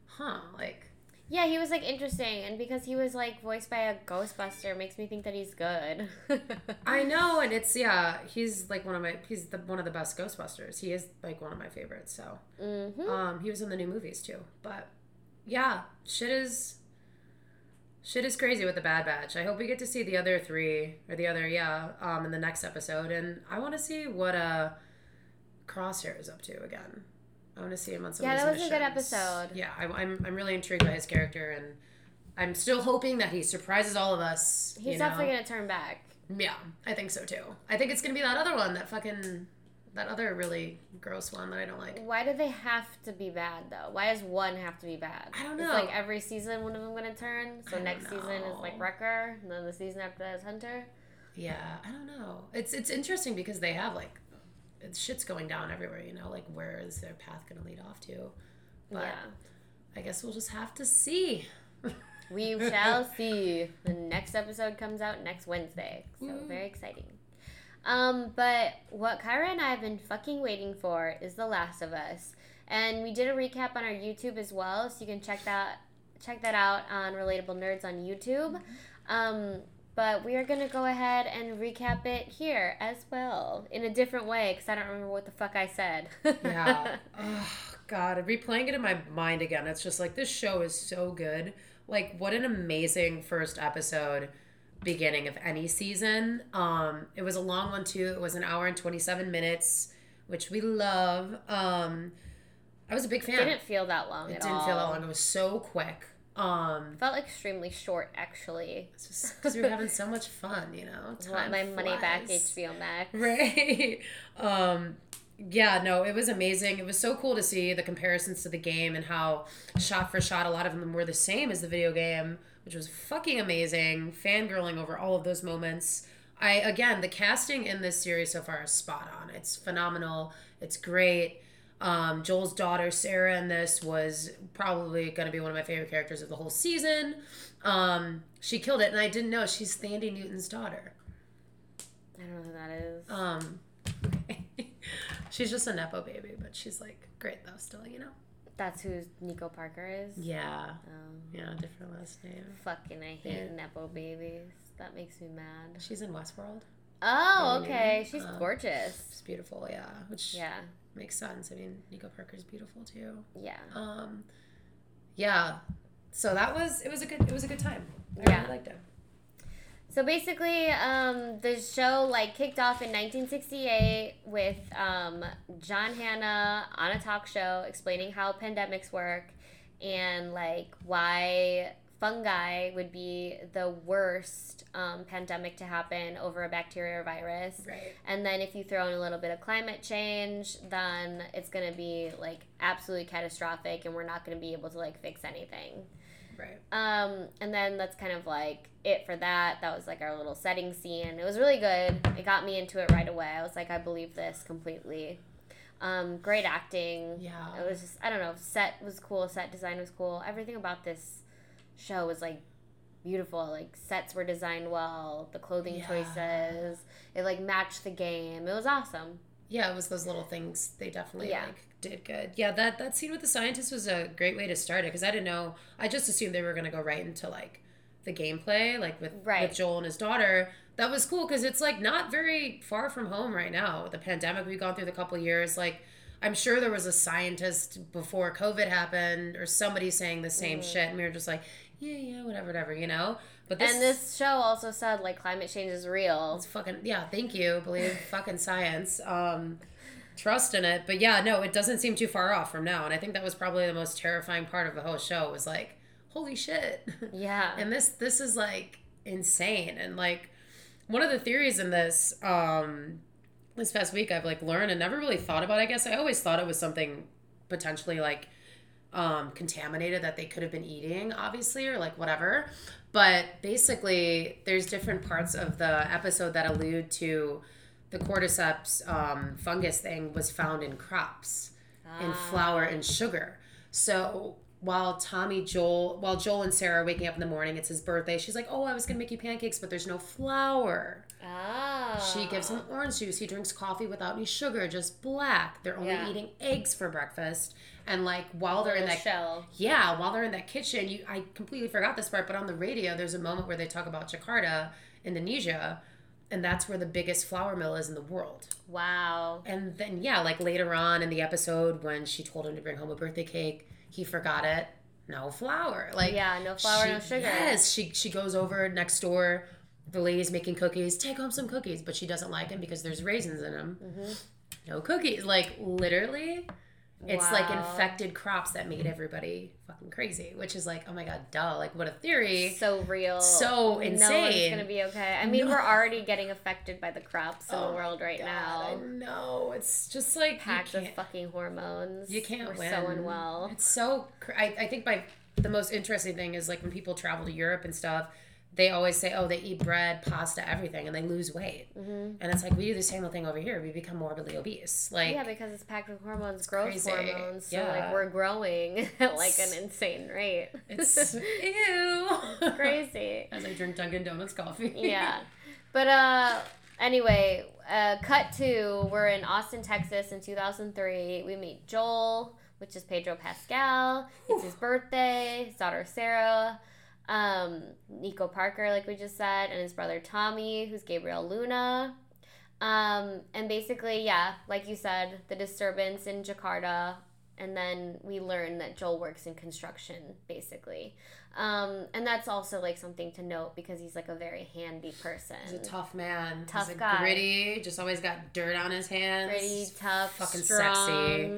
huh, like Yeah, he was like interesting, and because he was like voiced by a Ghostbuster, makes me think that he's good. I know, and it's yeah, he's like one of my he's the one of the best Ghostbusters. He is like one of my favorites. So, hmm um, he was in the new movies too. But yeah, shit is shit is crazy with the Bad Batch. I hope we get to see the other three or the other yeah, um, in the next episode, and I want to see what uh Crosshair is up to again. I want to see him on some. Yeah, that was a good episode. Yeah, I, I'm I'm really intrigued by his character, and I'm still hoping that he surprises all of us. He's you know? definitely gonna turn back. Yeah, I think so too. I think it's gonna be that other one, that fucking, that other really gross one that I don't like. Why do they have to be bad though? Why does one have to be bad? I don't It's know. like every season one of them gonna turn. So next season is like. Wrecker, and then the season after that is Hunter. Yeah, I don't know. It's it's interesting because they have like, it's shit's going down everywhere. You know, like where is their path gonna lead off to? But yeah. I guess we'll just have to see. We shall see. The next episode comes out next Wednesday. So Woo. very exciting. Um, but what Kyra and I have been fucking waiting for is The Last of Us. And we did a recap on our YouTube as well, so you can check that check that out on Relatable Nerds on YouTube. Um, but we are gonna go ahead and recap it here as well in a different way because I don't remember what the fuck I said. Yeah. oh God, replaying it in my mind again. It's just like this show is so good. Like what an amazing first episode beginning of any season. Um it was a long one too. It was an hour and 27 minutes, which we love. Um I was a big fan. didn't feel that long it didn't all. feel that long. It was so quick. Um Felt extremely short actually. because we were having so much fun, you know. I want Time my money back. HBO Max. Right. um yeah, no, it was amazing. It was so cool to see the comparisons to the game and how shot for shot a lot of them were the same as the video game, which was fucking amazing. Fangirling over all of those moments. I again, the casting in this series so far is spot on. It's phenomenal. It's great. Um, Joel's daughter Sarah in this was probably going to be one of my favorite characters of the whole season. Um, she killed it, and I didn't know she's Thandie Newton's daughter. I don't know who that is. Um, she's just a nepo baby, but she's like great though. Still, you know. That's who Nico Parker is. Yeah, Oh, yeah, different last name. fucking, I hate Yeah. nepo babies. That makes me mad. She's in Westworld. Oh, okay. She's Uh, gorgeous. She's beautiful, yeah, which Yeah, makes sense. I mean, Nico Parker's beautiful too. yeah. Um, yeah. So that was it was a good it was a good time. I Yeah. really liked it. So basically, um, the show like kicked off in 1968 with um, John Hannah on a talk show explaining how pandemics work and like why fungi would be the worst um, pandemic to happen over a bacteria or virus. Right. And then if you throw in a little bit of climate change, then it's going to be like absolutely catastrophic and we're not going to be able to like fix anything. Right. Um, and then that's kind of like it for that. That was like our little setting scene. It was really good. It got me into it right away. I was like, I believe this completely. Um, great acting. Yeah. It was just I don't know. Set was cool. Set design was cool. Everything about this show was like beautiful. Like sets were designed well. The clothing Yeah. choices. It like matched the game. It was awesome. Yeah, it was those little things they definitely Yeah. like did good. Yeah, that that scene with the scientist was a great way to start it because I didn't know. I just assumed they were gonna go right into like the gameplay, like with Right. with Joel and his daughter. That was cool because it's like not very far from home right now. With the pandemic we've gone through the couple years, like I'm sure there was a scientist before COVID happened or somebody saying the same Mm. shit, and we were just like, yeah, yeah, whatever, whatever, you know. But this, and this show also said like climate change is real. it's fucking yeah. Thank you. Believe fucking science. Um, trust in it. But yeah, no, it doesn't seem too far off from now. And I think that was probably the most terrifying part of the whole show. Was like, holy shit. Yeah. and this this is like insane and like one of the theories in this um this past week i've like learned and never really thought about i guess i always thought it was something potentially like um contaminated that they could have been eating obviously or like whatever but basically there's different parts of the episode that allude to the cordyceps um, fungus thing was found in crops in Ah. flour and sugar. So while Tommy, Joel, while Joel and Sarah are waking up in the morning, it's his birthday. She's like, "Oh, I was gonna make you pancakes, but there's no flour." Oh. She gives him orange juice. He drinks coffee without any sugar, just black. They're only Yeah. eating eggs for breakfast. And like while they're in that shell. yeah, while they're in that kitchen, you I completely forgot this part, but on the radio there's a moment where they talk about Jakarta, Indonesia, and that's where the biggest flour mill is in the world. Wow. And then yeah, like later on in the episode when she told him to bring home a birthday cake, he forgot it. No flour. Like Yeah, no flour, she- no sugar. Yes, she she goes over next door. The lady's making cookies. Take home some cookies, but she doesn't like them because there's raisins in them. Mm-hmm. No cookies. Like literally, it's like infected crops that made everybody fucking crazy. Which is like, oh my god, duh. Like what a theory. So real. So insane. No one's gonna be okay. I mean, No. we're already getting affected by the crops in Oh the world right God, I now. know. It's just like Packed with fucking hormones. You can't we're win. so unwell. It's so. Cr- I, I think my the most interesting thing is like when people travel to Europe and stuff, they always say, oh, they eat bread, pasta, everything, and they lose weight. hmm And it's like we do the same thing over here. We become morbidly obese. Like yeah, because it's packed with hormones, growth crazy. hormones. So Yeah. like we're growing at like an insane rate. it's ew. crazy. As I drink Dunkin' Donuts coffee. yeah. But uh anyway, uh cut to we're in Austin, Texas in 2003. We meet Joel, which is Pedro Pascal. It's his birthday. His daughter Sarah. Um Nico Parker like we just said and his brother Tommy, who's Gabriel Luna. Um and basically, yeah, like you said, the disturbance in Jakarta and then we learn that Joel works in construction, basically. Um, and that's also like something to note because he's like a very handy person. He's a tough man. Tough He's guy. Gritty. Just always got dirt on his hands. Pretty tough, Fucking strong.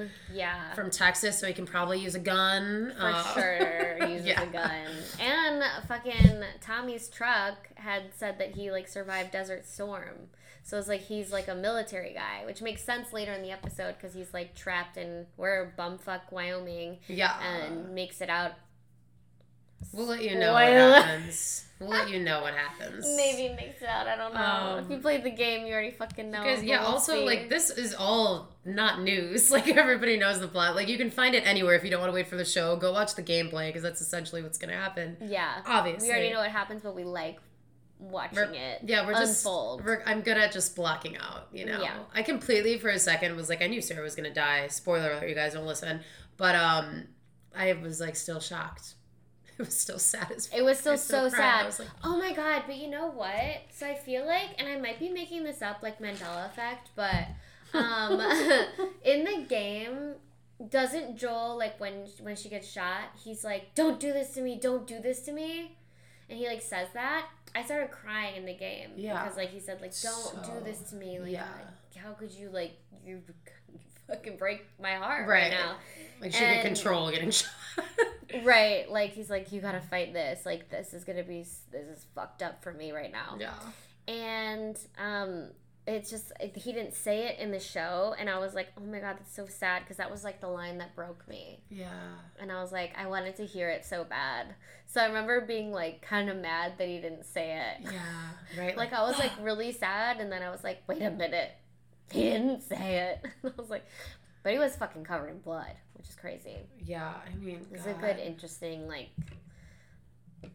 sexy. Yeah, From Texas, so he can probably use a gun. for Uh, sure uses yeah. a gun. And fucking Tommy's truck had said that he like survived Desert Storm. So it's like he's like a military guy, which makes sense later in the episode because he's like trapped in where bumfuck Wyoming Yeah. and makes it out. We'll let you know what happens. We'll let you know what happens. Maybe makes it out. I don't know. Um, if you played the game, you already fucking know. Because yeah, we'll also see. like this is all not news. Like everybody knows the plot. Like you can find it anywhere if you don't want to wait for the show. Go watch the gameplay because that's essentially what's gonna happen. Yeah. Obviously, We already know what happens, but we like watching We're- it. Yeah, we're just. unfold. We're, I'm good at just blocking out. You know. Yeah. I completely for a second was like I knew Sarah was gonna die. Spoiler alert, you guys don't listen. But um, I was like still shocked. It was still sad as. It was still so cried. I sad. was like, Oh my god, but you know what? So I feel like, and I might be making this up like Mandela effect, but um, in the game, doesn't Joel like when when she gets shot? He's like, "Don't do this to me! Don't do this to me!" And he like says that. I started crying in the game Yeah. because like he said like, "Don't So, do this to me!" Like, yeah. like, how could you like you fucking break my heart right, Right. now? like she could And- control getting shot. Right, like he's like, you gotta fight this. Like this is gonna be, this is fucked up for me right now. yeah. And um, it's just he didn't say it in the show, and I was like, oh my god, that's so sad because that was like the line that broke me, Yeah. and I was like, I wanted to hear it so bad. So I remember being like kind of mad that he didn't say it. Yeah. Right. Like I was like really sad, and then I was like, wait a minute, he didn't say it. I was like, but he was fucking covered in blood, which is crazy. Yeah. I mean. It's a good, interesting like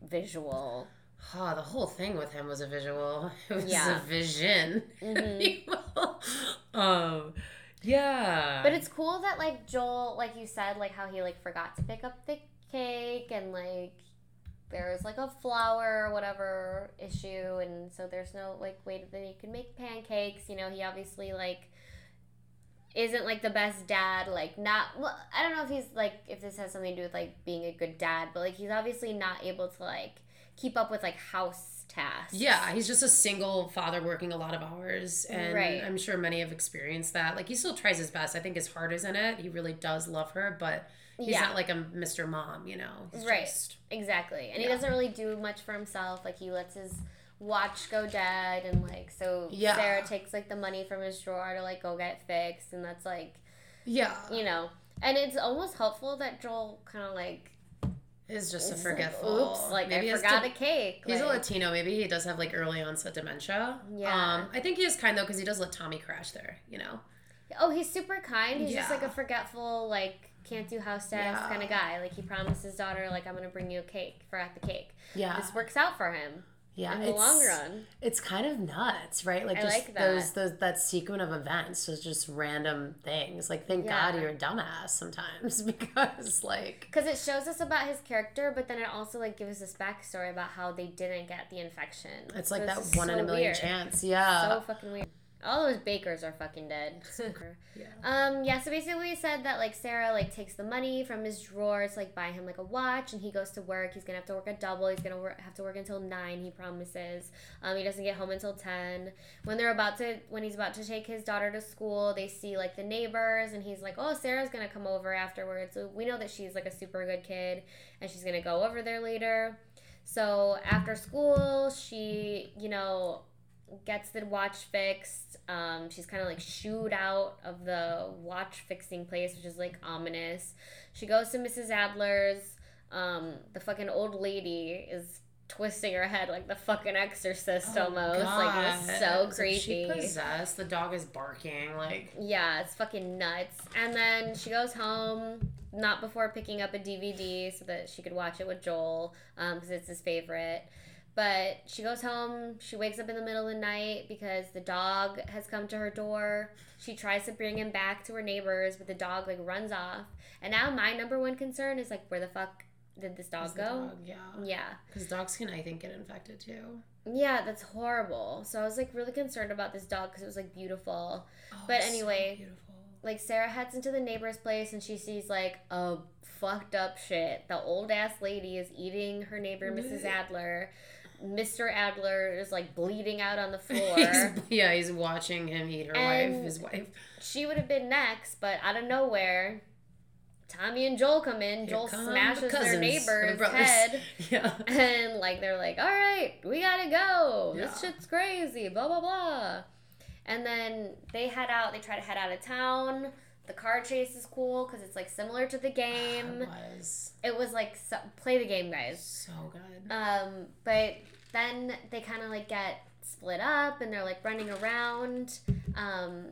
visual. Oh, the whole thing with him was a visual. It was Yeah. a vision. Mhm. um, yeah. But it's cool that like Joel, like you said, like how he like forgot to pick up the cake and like there was like a flour or whatever issue and so there's no like way that he could make pancakes. You know, he obviously like isn't like the best dad. Like not. Well, I don't know if he's like if this has something to do with like being a good dad, but like he's obviously not able to like keep up with like house tasks. Yeah, he's just a single father working a lot of hours, and Right. I'm sure many have experienced that. Like he still tries his best. I think his heart is in it. He really does love her, but he's Yeah. not like a Mr. Mom, you know. He's Right. just- Exactly. And he doesn't really do much for himself. Like he lets his watch go dead and like so Yeah. Sarah takes like the money from his drawer to like go get fixed and that's like yeah, you know and it's almost helpful that Joel kind of like is just a is like, forgetful. oops like Maybe I forgot to- a cake He's a Latino. Maybe he does have like early onset dementia. Yeah. Um, I think he is kind though because he does let Tommy crash there. You know. oh he's super kind he's just like a forgetful like can't do house tasks Yeah. kind of guy like he promised his daughter like I'm gonna bring you a cake for at the cake Yeah. this works out for him yeah. in the long run It's kind of nuts, right? Like I just like that. those those that sequence of events, those just random things. Like thank Yeah. God you're a dumbass sometimes because like Because it shows us about his character, but then it also like gives us backstory about how they didn't get the infection. it's like that just one in a million weird. chance. Yeah. So fucking weird. All those bakers are fucking dead. yeah. um, yeah. So basically, we said that like Sarah like takes the money from his drawer to like buy him like a watch, and he goes to work. He's gonna have to work a double. He's gonna work, have to work until nine. He promises. Um, he doesn't get home until ten. When they're about to, when he's about to take his daughter to school, they see like the neighbors, and he's like, "Oh, Sarah's gonna come over afterwards." So we know that she's like a super good kid, and she's gonna go over there later. So after school, she, you know, gets the watch fixed. Um, she's kind of like shooed out of the watch fixing place, which is like ominous. She goes to Mrs. Adler's. Um, the fucking old lady is twisting her head like the fucking exorcist almost. Like it was so Oh, God. Creepy. She possessed. The dog is barking. Like Yeah, it's fucking nuts. And then she goes home, not before picking up a DVD so that she could watch it with Joel, because it's his favorite. But she goes home, she wakes up in the middle of the night because the dog has come to her door. She tries to bring him back to her neighbors, but the dog like runs off. And now my number one concern is like, where the fuck did this dog go? dog, Yeah. Yeah. Because dogs can, I think, get infected too. Yeah, that's horrible. So I was like really concerned about this dog because it was like beautiful. Oh, But so anyway, beautiful. like Sarah heads into the neighbor's place and she sees like a fucked up shit. The old ass lady is eating her neighbor Mrs. Adler. Mr. Adler is like bleeding out on the floor. He's, yeah, he's watching him eat her And- wife, his wife. she would have been next, but out of nowhere, Tommy and Joel come in. Here Joel come smashes the their neighbor's the head. Yeah. And like they're like, all right, we gotta go. This shit's crazy. Blah blah blah. And then they head out. They try to head out of town. The car chase is cool because it's like similar to the game. It was It was like so, play the game, guys. so good. Um, but then they kind of like get split up and they're like running around. Um,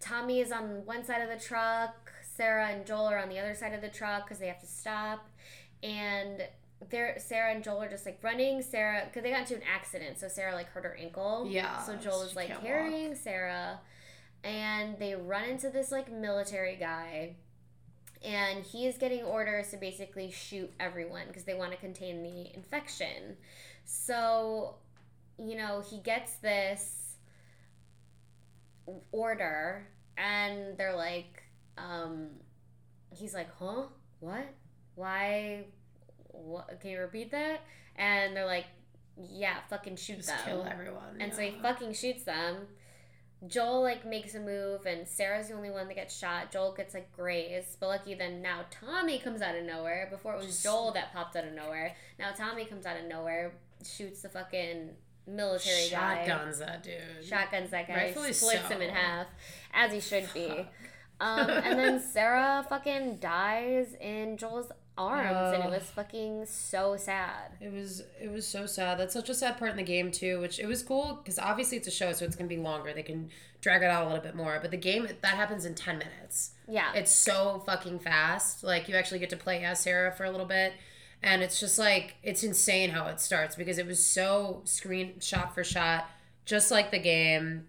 Tommy is on one side of the truck. Sarah and Joel are on the other side of the truck because they have to stop. And they're Sarah and Joel are just like running. Sarah, because they got into an accident, so Sarah like hurt her ankle. Yeah, So Joel is like carrying Sarah, and they run into this like military guy and he is getting orders to basically shoot everyone because they want to contain the infection. So, you know, he gets this order, and they're like, um, he's like, huh? What? Why? What? Can you repeat that? And they're like, yeah, fucking shoot Just them. kill everyone. And so he fucking shoots them. Joel like makes a move, and Sarah's the only one that gets shot. Joel gets like grazed, but lucky then now Tommy comes out of nowhere. Before it was Just- Joel that popped out of nowhere. Now Tommy comes out of nowhere, shoots the fucking military guy, shotguns that dude. shotguns that guy, Rightfully splits him in half, as he should be. Um, and then Sarah fucking dies in Joel's arms, and it was fucking so sad. It was it was so sad. That's such a sad part in the game too, which it was cool because obviously it's a show, so it's gonna be longer. They can drag it out a little bit more. But the game that happens in ten minutes. Yeah, It's so fucking fast. Like you actually get to play as Sarah for a little bit. And it's just like it's insane how it starts because it was so screen shot for shot, just like the game.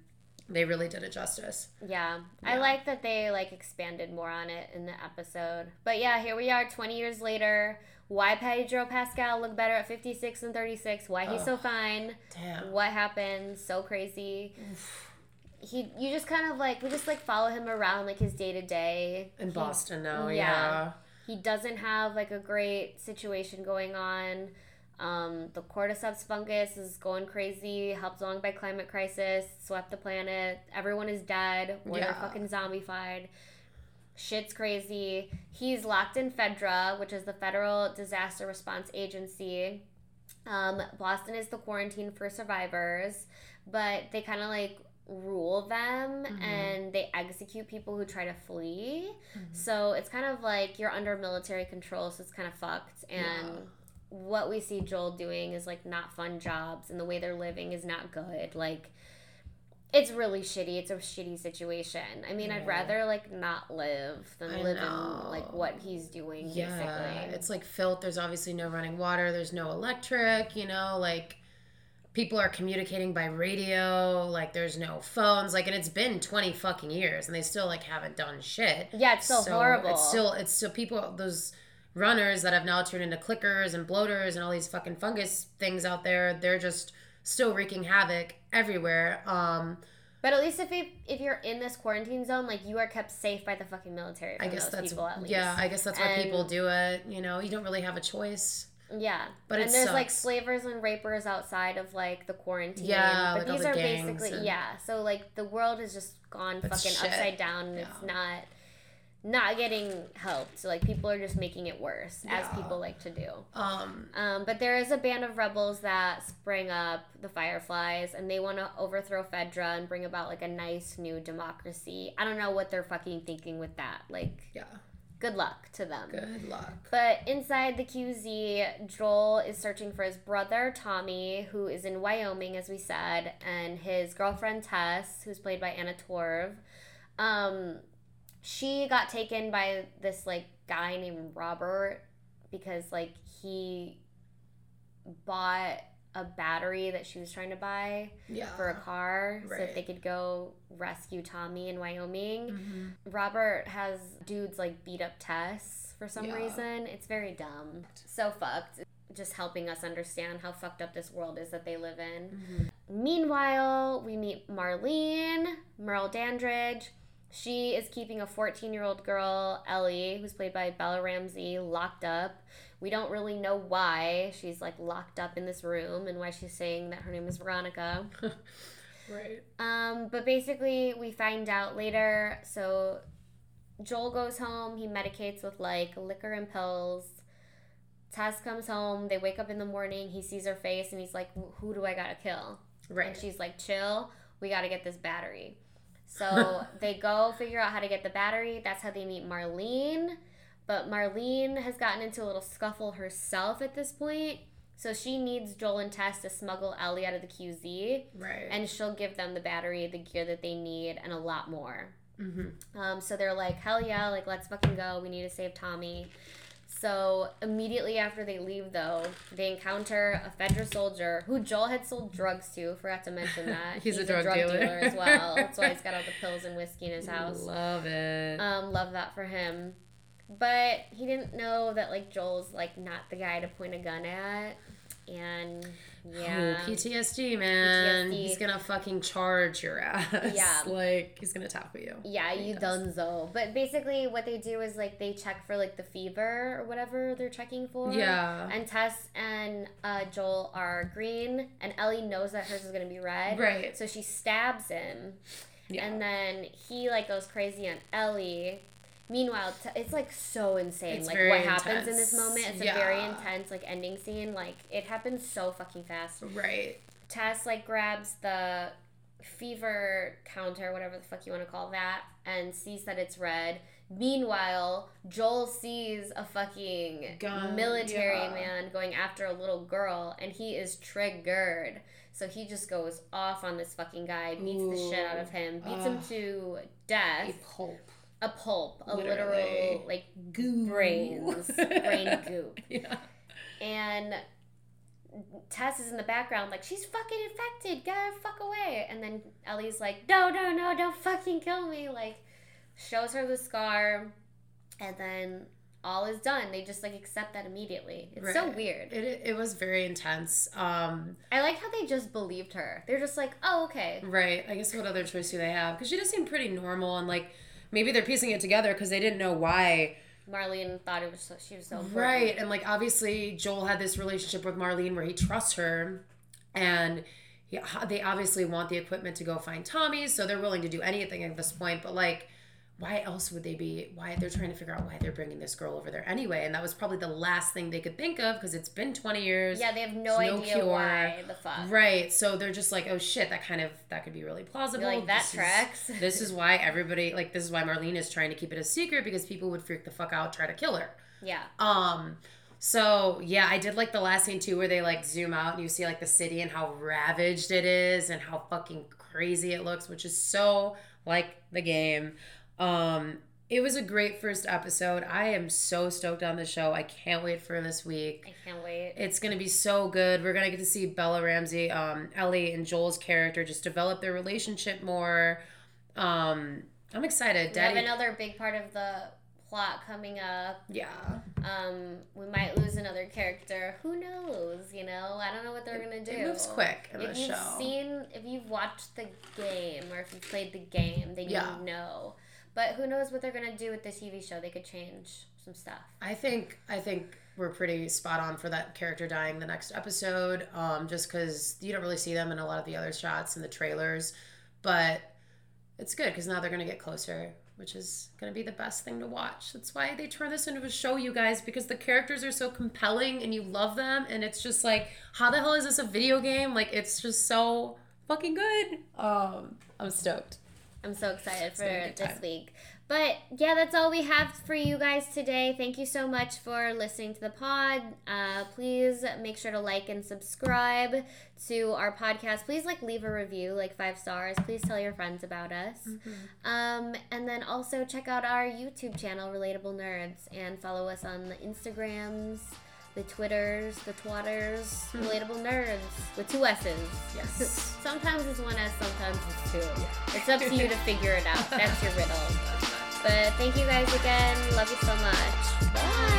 They really did it justice. Yeah. I like that they like expanded more on it in the episode. But yeah, here we are 20 years later. Why Pedro Pascal look better at 56 and 36? Why he's so fine? Damn. What happened? So crazy. he you just kind of like we just like follow him around like his day to day in Boston now. yeah. Yeah. he doesn't have like a great situation going on. Um, the cordyceps fungus is going crazy, helped along by climate crisis, swept the planet. Everyone is dead. Or they're Yeah. fucking zombified. Shit's crazy. He's locked in FEDRA, which is the Federal Disaster Response Agency. Um, Boston is the quarantine for survivors, but they kind of like rule them Mhm. and they execute people who try to flee. Mhm. So it's kind of like you're under military control, so it's kind of fucked. And Yeah. What we see Joel doing is like not fun jobs, and the way they're living is not good. Like, it's really shitty. It's a shitty situation. I mean, I'd rather like not live than I live know. in like what he's doing. Yeah, basically. it's like filth. There's obviously no running water. There's no electric. You know, like people are communicating by radio. Like there's no phones. Like, and it's been twenty fucking years, and they still like haven't done shit. yeah, it's so, horrible. It's still it's still people those runners that have now turned into clickers and bloaters and all these fucking fungus things out there. They're just still wreaking havoc everywhere. Um, But at least if you, if you're in this quarantine zone, like you are kept safe by the fucking military. I guess that's people at least. yeah. I guess that's why And- people do it. You know, you don't really have a choice. Yeah, But and there's like slavers and rapers outside of like the quarantine. Yeah, but like these the are basically and- yeah. So like the world has just gone It's fucking shit. upside down. and It's not not getting helped. So like people are just making it worse, as people like to do. Um, Um, but there is a band of rebels that spring up, the Fireflies, and they want to overthrow Fedra and bring about like a nice new democracy. I don't know what they're fucking thinking with that. Like, yeah. good luck to them. Good luck. But inside the QZ, Joel is searching for his brother Tommy, who is in Wyoming, as we said, and his girlfriend Tess, who's played by Anna Torv. Um, she got taken by this like guy named Robert because like he bought a battery that she was trying to buy Yeah. for a car so that they could go rescue Tommy in Wyoming. Mhm. Robert has dudes like beat up Tess for some Yeah. reason. It's very dumb. So fucked. Just helping us understand how fucked up this world is that they live in. Mhm. Meanwhile, we meet Marlene, Merle Dandridge. She is keeping a 14 year old girl, Ellie, who's played by Bella Ramsey, locked up. We don't really know why she's like locked up in this room and why she's saying that her name is Veronica. Right. Um, but basically, we find out later. So, Joel goes home. He medicates with like liquor and pills. Tess comes home. They wake up in the morning. He sees her face and he's like, "Who do I gotta kill?" Right. And she's like, "Chill. We gotta get this battery." So they go figure out how to get the battery. That's how they meet Marlene. But Marlene has gotten into a little scuffle herself at this point. So she needs Joel and Tess to smuggle Ellie out of the QZ right. and she'll give them the battery, the gear that they need, and a lot more. mm-hmm. Um, so they're like, hell yeah, like let's fucking go. We need to save Tommy. So immediately after they leave, though, they encounter a Fedra soldier who Joel had sold drugs to. Forgot to mention that He's a drug dealer. as well. That's why he's got all the pills and whiskey in his house. Love it. Um, love that for him. But he didn't know that like Joel's like not the guy to point a gun at, and yeah. Ooh, PTSD, man. PTSD. He's gonna fucking charge your ass. Yeah. Like he's gonna tackle you. Yeah, you dunzo. But basically, what they do is like they check for like the fever or whatever they're checking for. Yeah. And Tess and uh, Joel are green, and Ellie knows that hers is gonna be red. Right. So she stabs him, Yeah. and then he like goes crazy on Ellie. Meanwhile, t- it's like so insane. It's like what happens in this moment. It's a very intense like ending scene. Like it happens so fucking fast. right. Tess like grabs the fever counter, whatever the fuck you want to call that, and sees that it's red. Meanwhile, Joel sees a fucking Gun, military yeah. man going after a little girl, and he is triggered. So he just goes off on this fucking guy, beats the shit out of him, beats him to death. A pulp. A pulp, a Literally. literal like Goo. brains, brain goop. Yeah. And Tess is in the background, like, she's fucking infected, get her fuck away. And then Ellie's like, no, no, no, don't fucking kill me. Like, shows her the scar. And then all is done. They just like accept that immediately. It's so weird. It, it was very intense. Um, I like how they just believed her. They're just like, oh, okay. right. I guess what other choice do they have? Because she does seem pretty normal and like maybe they're piecing it together because they didn't know why. Marlene thought it was so, she was so important. Right. And like obviously Joel had this relationship with Marlene where he trusts her and he, they obviously want the equipment to go find Tommy, so they're willing to do anything at this point. But like, why else would they be? Why they're trying to figure out why they're bringing this girl over there anyway? And that was probably the last thing they could think of because it's been twenty years. Yeah, they have no no idea cure. why the fuck. Right. So they're just like, oh shit, that kind of that could be really plausible. You're like, that This is- tracks. this is why everybody like this is why Marlene is trying to keep it a secret because people would freak the fuck out, try to kill her. Yeah. Um so yeah, I did like the last scene too where they like zoom out and you see like the city and how ravaged it is and how fucking crazy it looks, which is so like the game. Um it was a great first episode. I am so stoked on the show. I can't wait for this week. I can't wait. It's gonna be so good. We're gonna get to see Bella Ramsey, um, Ellie, and Joel's character just develop their relationship more. Um, I'm excited. We have Daddy, another big part of the plot coming up. yeah, Um, we might lose another character. Who knows? You know, I don't know what they're gonna do. it moves quick in If the you've show. seen, if you've watched the game or if you've played the game, then Yeah. you know. But who knows what they're gonna do with the TV show? They could change some stuff. I think I think we're pretty spot on for that character dying the next episode. Um, just because you don't really see them in a lot of the other shots in the trailers, but it's good because now they're gonna get closer, which is gonna be the best thing to watch. That's why they turn this into a show, you guys, because the characters are so compelling and you love them, and it's just like, how the hell is this a video game? Like, it's just so fucking good. Um, I'm stoked. I'm so excited for been a good this week. But yeah, that's all we have for you guys today. Thank you so much for listening to the pod. Uh, please make sure to like and subscribe to our podcast. Please like leave a review, like five stars. Please tell your friends about us. Mm-hmm. Um, and then also check out our YouTube channel, Relatable Nerds, and follow us on the Instagrams, the Twitters, the Twatters, hmm. Relatable Nerds with two S's. Yes. sometimes it's one S, sometimes it's two. It's up to you to figure it out. That's your riddle. But thank you guys again. Love you so much.